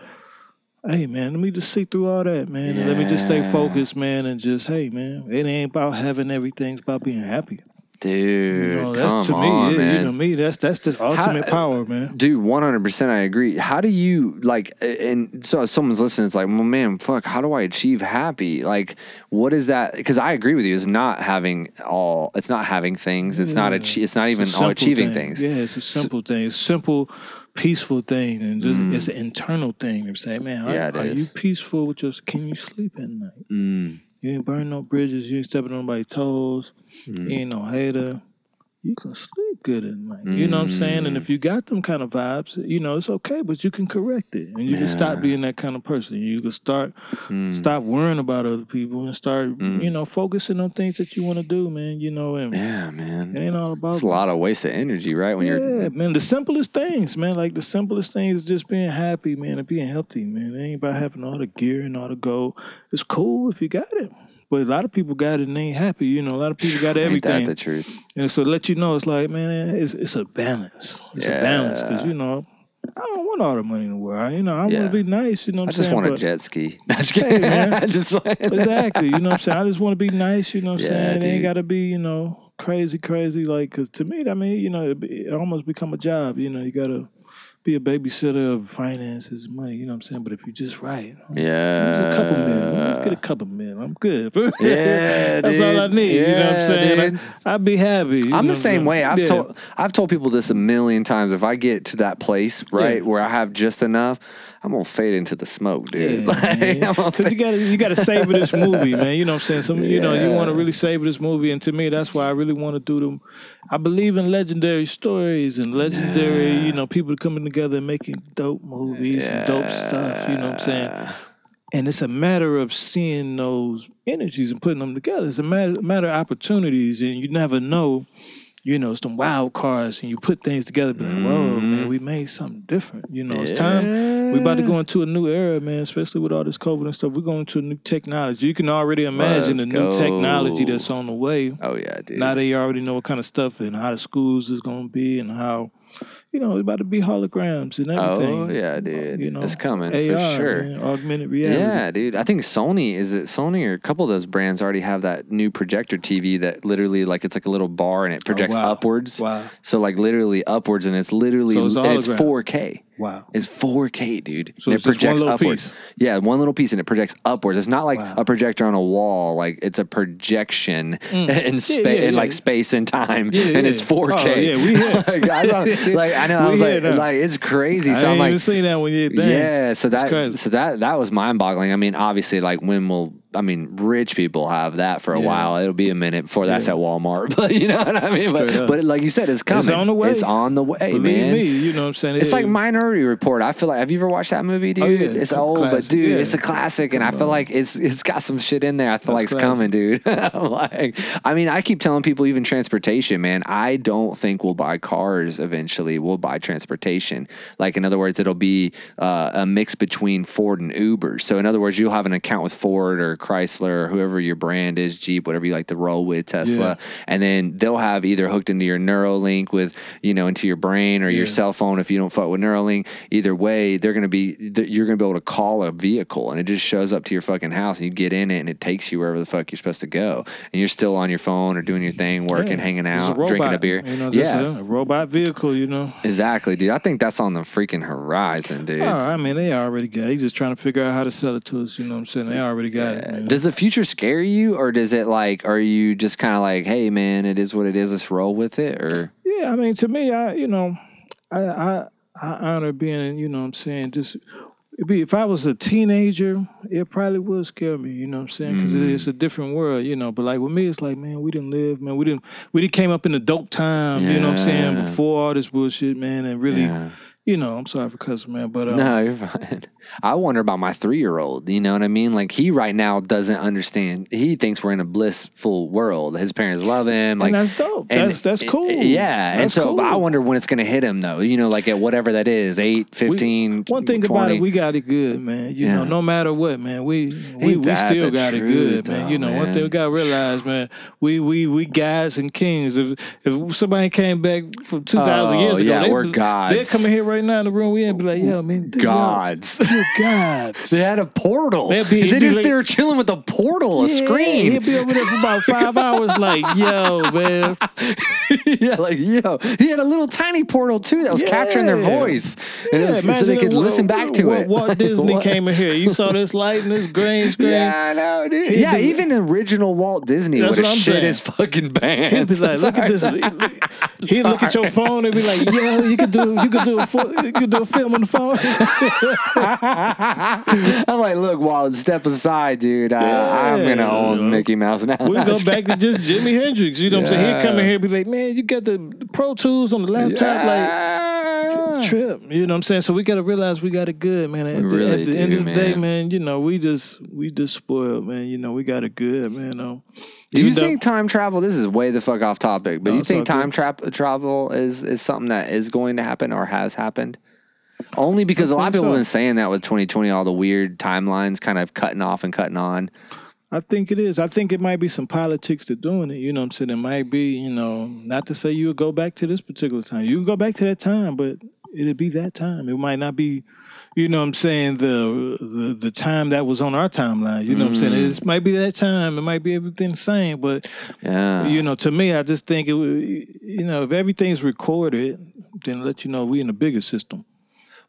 Hey man, let me just see through all that, man, and let me just stay focused, man, and just hey, man, it ain't about having everything; it's about being happy. Dude, You know, that's come to me, on, yeah, man. you know me. That's that's the ultimate power, man. Dude, one hundred percent, I agree. How do you like? And so, if someone's listening, it's like, well, man, fuck. How do I achieve happy? Like, what is that? Because I agree with you. It's not having all. It's not having things. It's not. Achi- it's not even It's all achieving thing. things. Yeah, it's a simple thing. It's simple, peaceful thing, and just it's an internal thing. You say, man, are, Mm. Yeah, are you peaceful with your? Can you sleep at night? Mm. You ain't burn no bridges. You ain't stepping on nobody's toes. Mm. You ain't no hater. You can sleep good at night. You know what I'm saying? Mm. And if you got them kind of vibes, you know it's okay, but you can correct it, and you can stop being that kind of person. You can start Mm. stop worrying about other people and start, you know, focusing on things that you want to do, man. You know, and Yeah, man. it ain't all about It's a lot of waste of energy, right? When you're yeah, man. The simplest things, man. Like the simplest things is just being happy, man, and being healthy, man. It ain't about having all the gear and all the gold. It's cool if you got it. But a lot of people got it and they ain't happy. You know, a lot of people got everything. ain't that the truth? and so let you know, it's like, man, it's, it's a balance. It's a balance because, you know, I don't want all the money in the world. You know, I Yeah. want to be nice. You know what I I'm just saying? want a jet ski. Hey, man. just like, exactly. You know what I'm saying? I just want to be nice. You know what I'm Yeah, saying? It ain't got to be, you know, crazy, crazy. Like, because to me, I mean, you know, it, be- it almost become a job. You know, you got to be a babysitter of finances, money. You know what I'm saying? But if you're just right, yeah. just a couple mil. Let's get a couple mil. I'm good. Yeah, That's all I dude. need. you know what I'm saying? I, I'd be happy. I'm the same way. I've Yeah. told I've told people this a million times. If I get to that place, right, Yeah. where I have just enough, I'm gonna fade into the smoke, dude. Yeah, Like, man. I'm gonna 'Cause you gotta you gotta savor this movie, man. You know what I'm saying? Some you know, you want to really savor this movie, and to me, that's why I really want to do them. I believe in legendary stories and legendary, you know, people coming together and making dope movies and dope stuff. You know what I'm saying? And it's a matter of seeing those energies and putting them together. It's a matter, matter of opportunities, and you never know. You know, some wild cards, and you put things together. Be like, whoa, Mm-hmm. man, we made something different. You know, it's time. We about to go into a new era, man. Especially with all this COVID and stuff. We're going into a new technology. You can already imagine Let's the new technology that's on the way. Oh yeah, dude. Now they already know what kind of stuff and how the schools is going to be and how, you know, it's about to be holograms and everything. Oh yeah, dude. You know, it's coming AR, for sure. man, augmented reality. Yeah, dude. I think Sony is it Sony or a couple of those brands already have that new projector TV that literally like it's like a little bar and it projects Oh, wow. upwards. Wow. So like literally upwards and it's literally So it's and it's 4K. Wow. It's 4K, dude. So And it's just one little upwards. piece. Yeah, one little piece and it projects upwards. It's not like Wow. a projector on a wall. Like it's a projection in space, Mm. yeah, in like space and time, Yeah, and it's 4K. Oh, yeah, we like, I like, I know. I was like, like it's crazy. So I'm ain't like, even seen that when you yeah, so that so that that was mind boggling. I mean, obviously, like when will I mean, rich people have that for a Yeah. while. It'll be a minute before that's at Walmart, but you know what I mean. But but like you said, it's coming. on the way. It's on the way, Believe man. me, you know what I'm saying? It's It- like Minority Report. I feel like have you ever watched that movie, dude? Oh, yeah. It's It's old, but dude, Yeah. it's a classic, and I feel like it's it's got some shit in there. I feel like That's it's coming, dude. I'm like, I mean, I keep telling people, even transportation, man. I don't think we'll buy cars eventually. We'll buy transportation. Like in other words, it'll be uh, a mix between Ford and Uber. So in other words, you'll have an account with Ford or Chrysler or whoever your brand is, Jeep, whatever you like to roll with, Tesla, Yeah. and then they'll have either hooked into your Neuralink with you know into your brain or your cell phone if you don't fuck with Neuralink. Either way, they're gonna be you're gonna be able to call a vehicle and it just shows up to your fucking house and you get in it and it takes you wherever the fuck you're supposed to go and you're still on your phone or doing your thing, working, Yeah. hanging out, drinking a beer. You know, yeah, a, a robot vehicle, you know. exactly, dude. I think that's on the freaking horizon, dude. I mean, they already got it. He's just trying to figure out how to sell it to us, you know what I'm saying? They already got it. Man. Does the future scare you, or does it like? Are you just kind of like, hey, man, it is what it is. Let's roll with it, or Yeah, I mean, to me, I you know, I I, I honor being, you know, what I'm saying just. It'd be, if I was a teenager, it probably would scare me. You know what I'm saying? Because Mm. it's a different world. You know, but like with me, it's like, man, we didn't live, man. We didn't we didn't came up in the dope time. You know what I'm saying? Before all this bullshit, man, and really, Yeah. You know, I'm sorry for cussing, man, but um, No, you're fine. I wonder about my three year old. You know what I mean? Like he right now doesn't understand. He thinks we're in a blissful world. His parents love him. Like that's dope. That's- that's cool. Yeah, and so but I wonder when it's gonna hit him though. You know, like at whatever that is, eight, we- 15, one thing 20. about it, we got it good, man. You know, no matter what, man, we we, we still got it truth, good, man. though, You know, one thing we gotta realize, man, we we we guys and kings. If if somebody came back from two thousand Oh, years ago, yeah, they, we're They're coming here right now in the room. We ain't be like, yo, man, dude, gods. you're gods. They had a portal. They'd be- they just like- they were chilling with a portal, a screen. He'll be over there for about five hours, like, yo, man. yeah, like yo, he had a little tiny portal too that was capturing their voice, and it was- so they could Wa- listen back to Wa- it. Walt Disney What? came in here. You saw this light and this green screen. Yeah, I know, dude. Yeah, even original Walt Disney would have what shit saying. his fucking pants. He'd be like, look at this. He'd look at your phone and be like, yo, you could do, you could do a, you could do a film on the phone. I'm like, look, Walt, step aside, dude. Uh, I'm gonna Yeah. own Mickey Mouse now. we go back to just Jimi Hendrix. You know what I'm saying? He'd come in here and be like, man, you got the Pro Tools on the laptop, like trip. You know what I'm saying? So we got to realize we got it good, man. At, the, really at the end do, of the day, man. man, you know, we just we just spoiled, man. You know, we got it good, man. Um, Do you think time travel? This is way the fuck off topic, but No, you think time tra- travel is is something that is going to happen or has happened? Only because a lot of people have been saying that with 2020, all the weird timelines kind of cutting off and cutting on. I think it is. I think it might be some politics to doing it. You know what I'm saying? It might be, you know, not to say you would go back to this particular time. You can go back to that time, but it'd be that time. It might not be, you know what I'm saying, the the the time that was on our timeline. You know what I'm saying? Mm. It might be that time. It might be everything the same. But Yeah. you know, to me, I just think it would you know, if everything's recorded, then let you know we in a bigger system.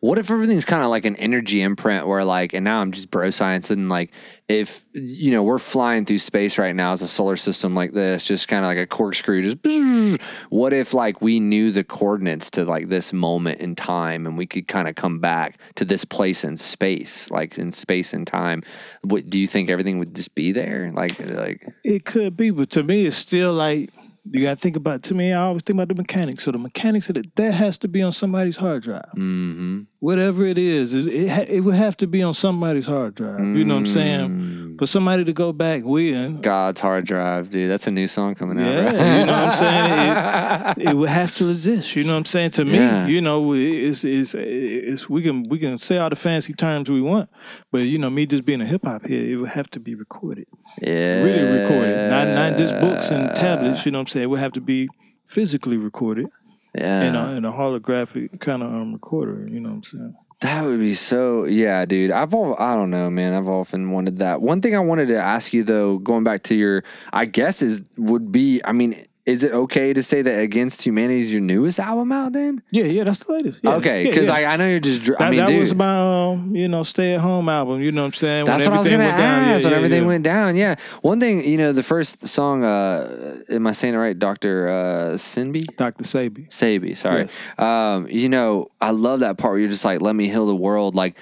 What if everything's kind of like an energy imprint where like, and now I'm just bro science and like, if, you know, we're flying through space right now as a solar system like this, just kind of like a corkscrew, just what if like we knew the coordinates to like this moment in time and we could kind of come back to this place in space, like in space and time? What, do you think everything would just be there? Like, like, It could be, but to me, it's still like you got to think about. To me, I always think about the mechanics. So the mechanics of it that has to be on somebody's hard drive. Mm-hmm. Whatever it is, it ha- it would have to be on somebody's hard drive. You know what I'm Mm. saying? For somebody to go back, we in. God's hard drive, dude. That's a new song coming out. Yeah, right? you know what I'm saying. It, it would have to exist. You know what I'm saying. To me, Yeah. you know, it's, it's it's we can we can say all the fancy terms we want, but you know, me just being a hip hop head, it would have to be recorded. Yeah. really recorded. Not not just books and tablets, you know what I'm saying? It would have to be physically recorded. Yeah. in a, in a holographic kind of um, recorder. You know what I'm saying? That would be so yeah, dude. I've all I don't know, man. I've often wanted that. One thing I wanted to ask you though, going back to your I guess is would be I mean, is it okay to say that Against Humanity is your newest album out then? Yeah, yeah, that's the latest. Yeah, okay, because yeah. I, I know you're just dr- that, I mean, that dude, was my um, you know stay at home album. You know what I'm saying? That's when what I was everything gonna went down. ask Yeah, when yeah, everything yeah. went down. Yeah, one thing you know, the first song, uh, am I saying it right, Doctor uh, Sinby? Dr. Sebi. Sebi, sorry. Um, you know, I love that part where you're just like, let me heal the world. Like,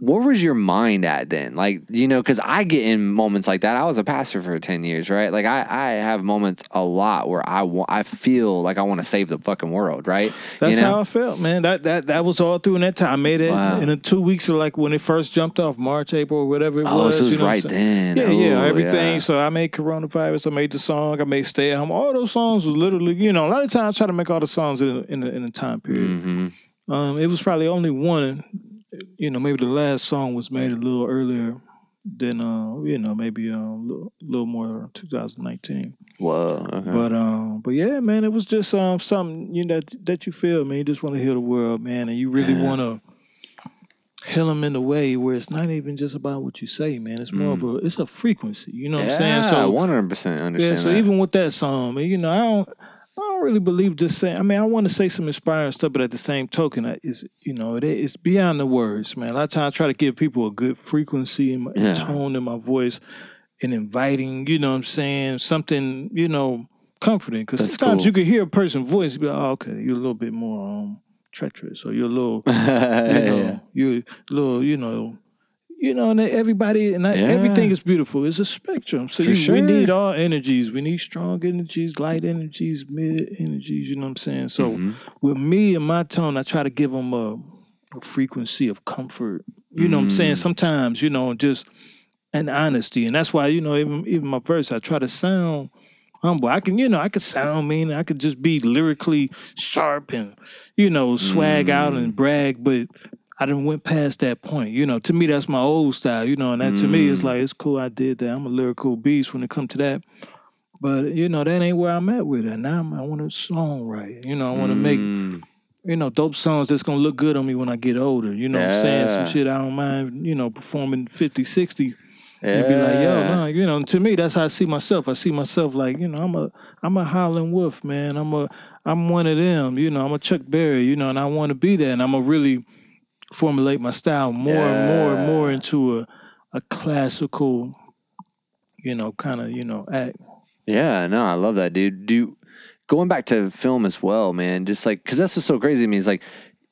where was your mind at then? Like, you know, because I get in moments like that. I was a pastor for 10 years, right? Like, I, I have moments a lot where I, wa- I feel like I want to save the fucking world, right? That's you know? how I felt, man. That that that was all through in that time. I made it Wow. in the two weeks of like when it first jumped off, March, April, or whatever it Oh, was. so it was you know right then. Yeah, yeah, Oh, everything. yeah. So I made coronavirus. I made the song. I made stay at home. All those songs was literally, you know, a lot of times I try to make all the songs in in a, in a time period. Mm-hmm. Um, it was probably only one. You know, maybe the last song was made a little earlier than, uh, you know, maybe a little, little more 2019. Whoa. Okay. But um, but yeah, man, it was just um something you know that that you feel, man. You just want to heal the world, man, and you really want to heal them in a way where it's not even just about what you say, man. It's more of a it's a frequency. You know what I'm saying? yeah, So 100% understand yeah, so that. even with that song, man, you know, I don't don't really believe just saying. I mean, I want to say some inspiring stuff, but at the same token, it's you know, it, it's beyond the words, man. A lot of times, I try to give people a good frequency and Yeah. tone in my voice, and inviting. You know, what I'm saying something, you know, comforting. Because sometimes cool. you can hear a person's voice, be like, oh, okay, you're a little bit more um, treacherous, or you're a little, you know, you're a little, you know. You know, and everybody and I, Yeah. everything is beautiful. It's a spectrum. So you, sure. we need all energies. We need strong energies, light energies, mid energies. You know what I'm saying? So Mm-hmm. with me and my tone, I try to give them a, a frequency of comfort. You know what I'm Mm. saying? Sometimes, you know, just and honesty, and that's why you know even even my verse, I try to sound humble. I can, you know, I could sound mean. I could just be lyrically sharp and you know swag out Mm. and brag, but. I done went past that point. You know, to me, that's my old style, you know, and that to me Mm. is like, it's cool I did that. I'm a lyrical beast when it comes to that. But, you know, that ain't where I'm at with it. Now I'm, I want to songwrite. You know, I want to make, Mm. you know, dope songs that's going to look good on me when I get older. You know what I'm saying? Some shit I don't mind, you know, performing 50, 60 and be like, yo, man, you know, to me, that's how I see myself. I see myself like, you know, I'm a, I'm a Howlin' Wolf, man. I'm a, I'm one of them. You know, I'm a Chuck Berry. You know, and I want to be that. And I'm gonna really formulate my style more and more and more into a, a classical, you know, kind of, you know, act. Yeah, no, I love that, dude. Do going back to film as well, man. Just like because that's what's so crazy to me is like,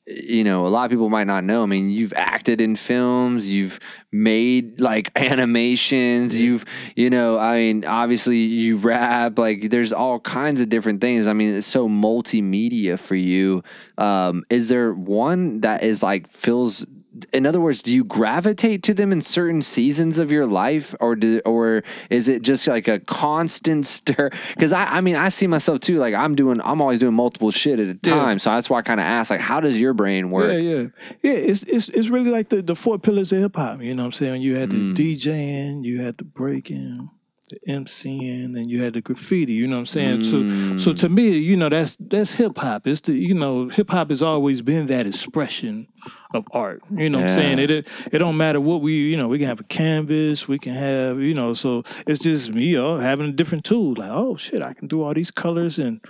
you know, a lot of people might not know. I mean, you've acted in films, you've made like animations, you've, you know, I mean, obviously you rap. Like, there's all kinds of different things. I mean, it's so multimedia for you. Um, is there one that is like feels in other words, do you gravitate to them in certain seasons of your life, or do, or is it just like a constant stir? Because I, I mean, I see myself too. Like I'm doing, I'm always doing multiple shit at a Yeah. time. So that's why I kind of ask, like, how does your brain work? Yeah, yeah, yeah. It's it's it's really like the the four pillars of hip hop. You know what I'm saying? You had the Mm. DJing, you had the breaking, the MCing, and you had the graffiti. You know what I'm saying? Mm. So so to me, you know, that's that's hip hop. It's the you know, hip hop has always been that expression of art. You know what I'm saying? It it it don't matter what we you know we can have a canvas, we can have you know. So it's just me, you know, having a different tool. Like oh shit, I can do all these colors and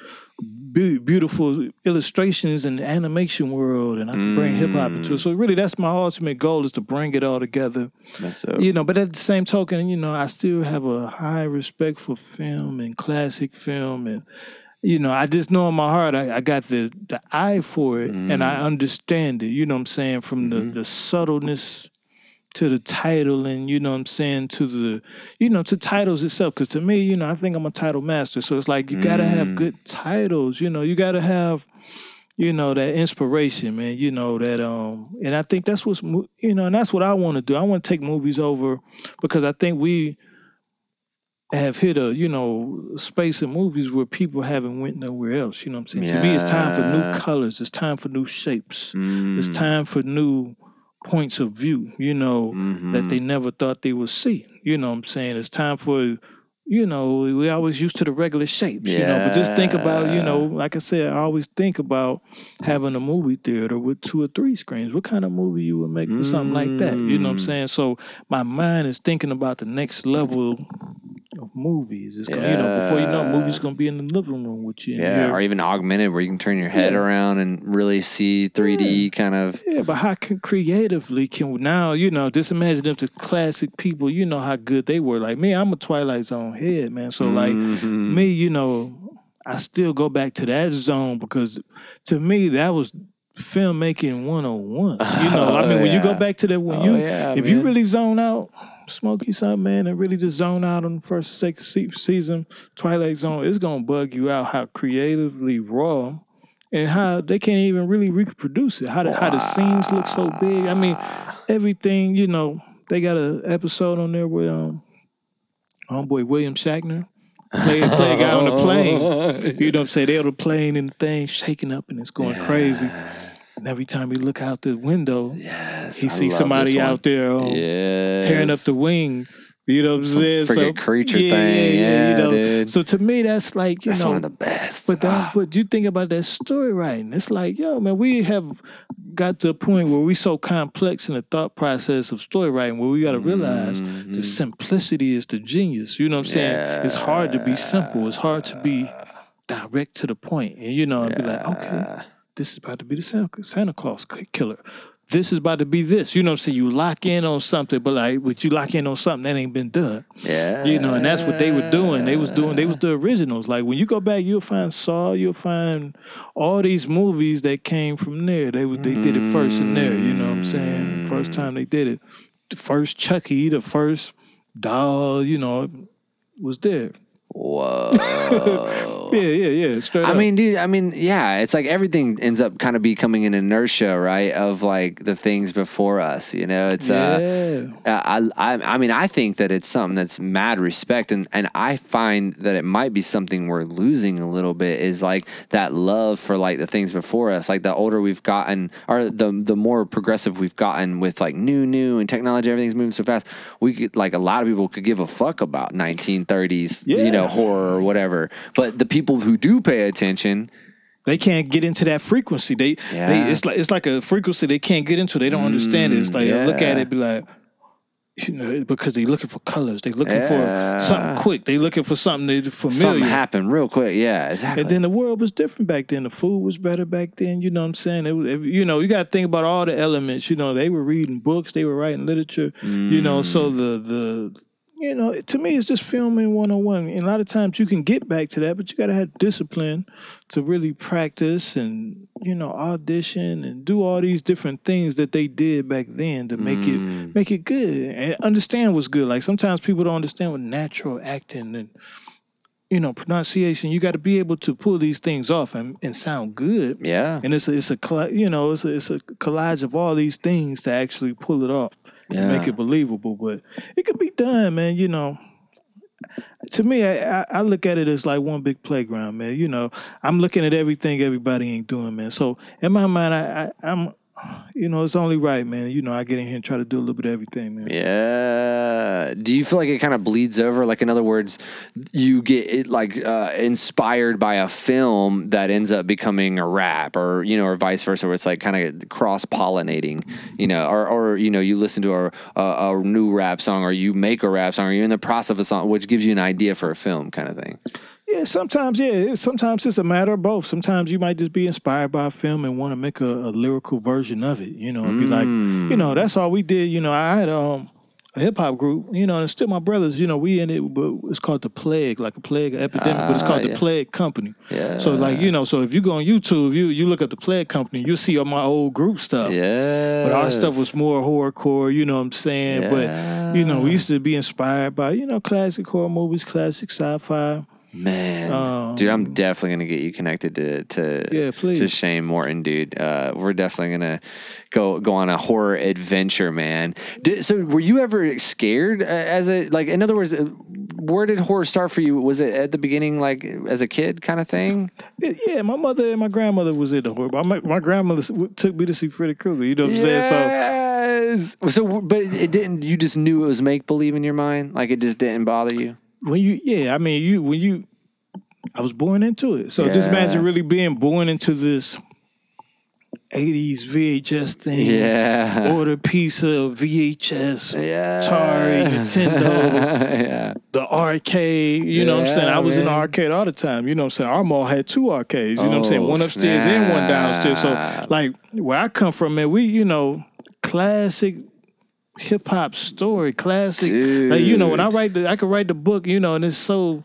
be- beautiful illustrations in the animation world, and I can bring hip hop into it. So really, that's my ultimate goal is to bring it all together. You know, but at the same token, you know, I still have a high respect for film and classic film, and you know, I just know in my heart I, I got the the eye for it, and mm. I understand it. You know, what I'm saying from the mm-hmm. the subtleness to the title and you know what I'm saying to the you know to titles itself. Because to me you know I think I'm a title master. So it's like you got to have good titles you know. You got to have you know that inspiration man you know that um and I think that's what's you know and that's what I want to do. I want to take movies over because I think we have hit a you know space in movies where people haven't went nowhere else you know what I'm saying? To me it's time for new colors. It's time for new shapes. Mm. it's time for new points of view, you know, Mm-hmm. that they never thought they would see. You know what I'm saying? It's time for you know, we always used to the regular shapes, you know. But just think about, you know, like I said, I always think about having a movie theater with two or three screens. What kind of movie you would make for something like that? You know what I'm saying? So my mind is thinking about the next level of movies. It's gonna, you know, before you know, it, movies gonna be in the living room with you. Yeah, or even augmented where you can turn your head Yeah. around and really see 3D kind of. Yeah, but how can creatively can we now, you know, just imagine if the classic people, you know how good they were. Like me, I'm a Twilight Zone head, man. So like Mm-hmm. me, you know, I still go back to that zone because to me that was filmmaking 101. You know, I mean when you go back to that when Oh, you yeah, if you really zone out, smoke you something, man, and really just zone out on the first second se- season, Twilight Zone, it's gonna bug you out how creatively raw and how they can't even really reproduce it. How the, how the scenes look so big. I mean, everything. You know, they got an episode on there with um, homeboy William Shatner. Play, play guy on the plane. You know what I'm saying? They're on the plane and the thing shaking up and it's going crazy. And every time he look out the window, Yes, he I sees somebody out there um, Yes. tearing up the wing. You know what I'm saying? friggin' creature thing. Yeah, you know. dude. So to me, that's like you That's know, one of the best. but Ah. but you think about that story writing. It's like, yo, man, we have got to a point where we so complex in the thought process of story writing where we got to realize Mm-hmm. the simplicity is the genius. You know what I'm saying? It's hard to be simple. It's hard to be direct to the point, and you know, and be like, okay, this is about to be the Santa, Santa Claus killer. This is about to be this. You know what I'm saying? You lock in on something, but like, but you lock in on something that ain't been done. Yeah. You know, and that's what they were doing. They was doing. They was the originals. Like when you go back, you'll find Saw. You'll find all these movies that came from there. They was they did it first in there. You know what I'm saying? First time they did it. The first Chucky, the first doll. You know, was there. Whoa. Yeah, yeah, yeah. Straight I up. mean, dude, I mean, yeah, it's like everything ends up kind of becoming an inertia, right? Of like the things before us, you know? It's, uh, yeah. uh, I, I, I mean, I think that it's something that's mad respect, and, and I find that it might be something we're losing a little bit is like that love for like the things before us. Like the older we've gotten, or the the more progressive we've gotten with like new, new and technology, everything's moving so fast. We could like a lot of people could give a fuck about 1930s, yeah. you know, Yeah. horror or whatever. But the people who do pay attention, they can't get into that frequency. They, Yeah. they it's like it's like a frequency they can't get into. They don't understand it. It's like they look at it, mm, be like, you know, because they're looking for colors. They're looking Yeah. for something quick. They're looking for something they familiar. something happened real quick. Yeah, exactly. And then the world was different back then. The food was better back then. You know what I'm saying? It was, you know, you got to think about all the elements. You know, they were reading books, they were writing literature. You know, so mm. the the you know, to me, it's just filming one on one. And a lot of times you can get back to that, but you got to have discipline to really practice and you know audition and do all these different things that they did back then to make it mm. make it good and understand what's good. Like sometimes people don't understand what natural acting and you know pronunciation. You got to be able to pull these things off and, and sound good. yeah. And it's a, it's a you know it's a, it's a collage of all these things to actually pull it off and make it believable. But it could be done, man. You know, to me, I, I, I look at it as like one big playground, man. You know, I'm looking at everything everybody ain't doing, man. So in my mind, I, I I'm, you know, it's only right, man. You know, I get in here and try to do a little bit of everything, man. Yeah. Do you feel like it kind of bleeds over? Like, in other words, you get it like uh, inspired by a film that ends up becoming a rap, or you know, or vice versa, where it's like kind of cross pollinating, you know, or or you know, you listen to a, a a new rap song, or you make a rap song, or you're in the process of a song, which gives you an idea for a film, kind of thing. Yeah, sometimes, yeah. It's, sometimes it's a matter of both. Sometimes you might just be inspired by a film and want to make a, a lyrical version of it. You know, and be like, you know, that's all we did. You know, I had um, a hip hop group. You know, and still my brothers. You know, we in it, but it's called the Plague, like a plague epidemic, but it's called yeah. the Plague Company. Yeah. So like you know, so if you go on YouTube, you you look up the Plague Company, you'll see all my old group stuff. Yeah. But our stuff was more horrorcore, you know what I'm saying? Yeah. But you know, we used to be inspired by, you know, classic horror movies, classic sci-fi. Man, dude, I'm definitely gonna get you connected to to Um, Yeah, please. to Shane Morton, dude. Uh, we're definitely gonna go go on a horror adventure, man. Did, so, were you ever scared uh, as a like? In other words, uh, where did horror start for you? Was it at the beginning, like as a kid, kind of thing? Yeah, my mother and my grandmother was into horror. My, my grandmother took me to see Freddy Krueger. You know what I'm saying? Yes. So, but it didn't. You just knew it was make believe in your mind. Like it just didn't bother you. When you yeah, I mean you when you I was born into it. So just Yeah. imagine really being born into this 80s VHS thing. Yeah. Order a piece of VHS, Yeah. Atari, Nintendo, yeah. the arcade. You know what I'm saying? I was in the arcade all the time. You know what I'm saying? Our mall had two arcades. You know what I'm saying? Oh, one upstairs and one downstairs. So like where I come from, man, we you know classic hip hop story, classic. Like you know when I write the, I could write the book. You know, and it's so.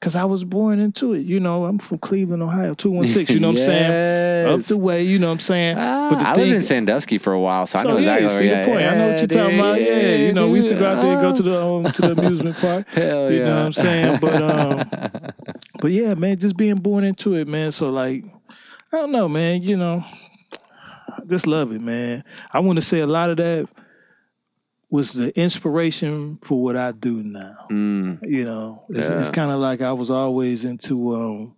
Cause I was born into it, you know. I'm from Cleveland, Ohio, two one six. You know what I'm saying? Up the way, you know what I'm saying. Ah, I lived in Sandusky for a while, so, I know yeah, exactly. see where- the point. I know what you're talking about. dude, Yeah, you know, we used to go out there and go to the um, to the amusement park. Hell you know what I'm saying? But um, but yeah, man, just being born into it, man. So like, I don't know, man. You know, just love it, man. I want to say a lot of that was the inspiration for what I do now. You know, it's, it's kind of like I was always into um,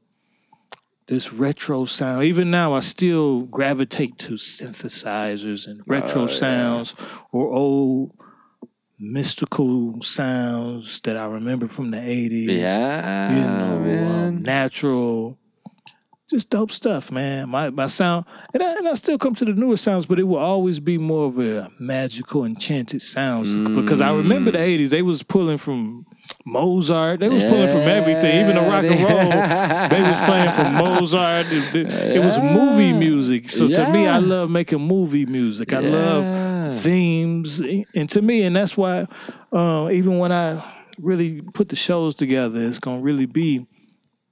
this retro sound. Even now, I still gravitate to synthesizers and retro sounds or old mystical sounds that I remember from the 80s. Yeah, You know, um, natural. Just dope stuff, man. My my sound, and I, and I still come to the newer sounds, but it will always be more of a magical, enchanted sounds because I remember the '80s. They was pulling from Mozart. They was pulling from everything, even the rock and roll. they was playing from Mozart. It, it- it was movie music. So to me, I love making movie music. I love themes, and to me, and that's why uh, even when I really put the shows together, it's gonna really be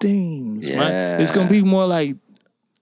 themes. My- it's gonna be more like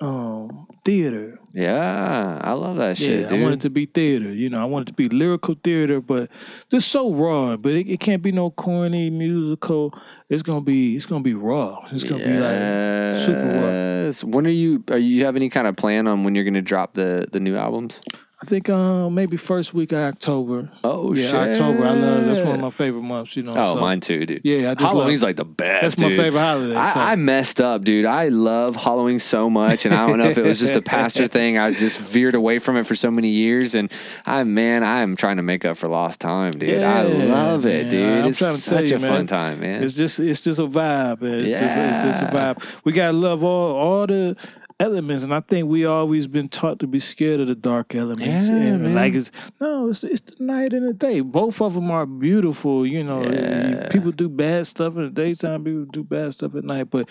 um, theater. Yeah, I love that shit, Yeah, dude. I want it to be theater. You know, I want it to be lyrical theater, but just so raw. But it, it can't be no corny musical. It's gonna be it's gonna be raw. It's gonna be like super raw. When are you? Are you have any kind of plan on when you're to drop the the new albums? I think um, maybe first week of October. Oh yeah, shit! October. I love that's one of my favorite months. You know. Oh, so- mine too, dude. Yeah, I just Halloween's love- like the best. That's my favorite holiday, I, so- I messed up, dude. I love Halloween so much, and I don't know if it was just a pastor thing. I just veered away from it for so many years, and I, man, I am trying to make up for lost time, dude. I love it, man. dude. I'm it's trying to tell such you, a man. fun time, man. It's just it's just a vibe. man. It's, just, it's just a vibe. We gotta love all all the elements, and I think we always been taught to be scared of the dark elements. Yeah, and man. like it's no, it's it's the night and the day. Both of them are beautiful. You know, Yeah. people do bad stuff in the daytime. People do bad stuff at night, but.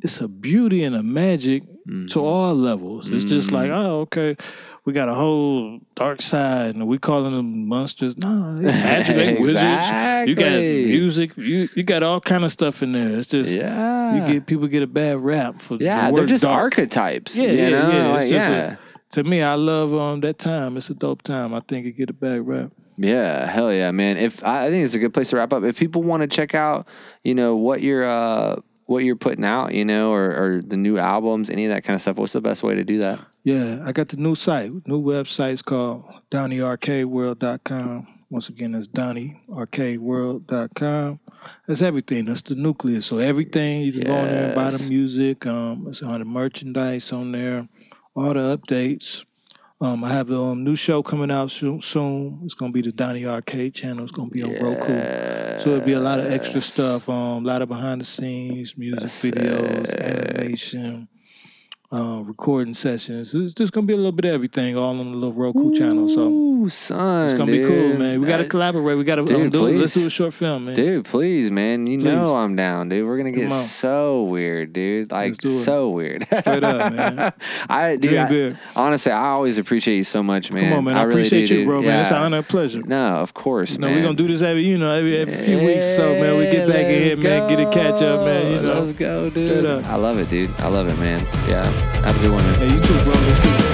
It's a beauty and a magic Mm-hmm. to all levels. It's just like, oh, okay, we got a whole dark side, and we calling them monsters. No, they magic, they wizards. You got music. You you got all kind of stuff in there. It's just yeah, you get people get a bad rap for yeah. the They're just dark. archetypes. Yeah, you yeah, know? yeah. Like, just a- to me, I love um that time. It's a dope time. I think it get a bad rap. Yeah, hell yeah, man. If I, I think it's a good place to wrap up. If people want to check out, you know, what you're uh what you're putting out, you know, or, or the new albums, any of that kind of stuff, what's the best way to do that? Yeah, I got the new site, new website's called DonnyArcadeWorld.com. Once again, that's DonnyArcadeWorld.com. That's everything. That's the nucleus. So everything you can go on there and buy the music. Um, it's on the merchandise on there, all the updates. Um, I have a um, new show coming out soon. soon. It's gonna be the Donny Arcade channel. It's gonna be on Roku. So it'll be a lot of extra stuff. Um, a lot of behind the scenes, music videos, animation, uh, recording sessions. It's just gonna be a little bit of everything, all on the little Roku channel. So Ooh, son, it's gonna be cool, man. We gotta That- collaborate. We gotta Dude, um, do, let's do a short film, man. Dude, please, man. You Please. know I'm down, dude. We're gonna get so weird, dude. Like Let's do it. so weird. Straight up, man. I, dude, I- honestly, I always appreciate you so much, man. Come on, man. I, really appreciate do, you, dude. bro, man. It's an Yeah. honor pleasure. No, of course, know, man. we're gonna do this every, you know, every, every few weeks. So, man, we get back in here, man, get a catch up, man. You know, Let's go, dude. I love it, dude. I love it, man. Yeah. Have a good one, man. Hey, you too, bro. Let's do it.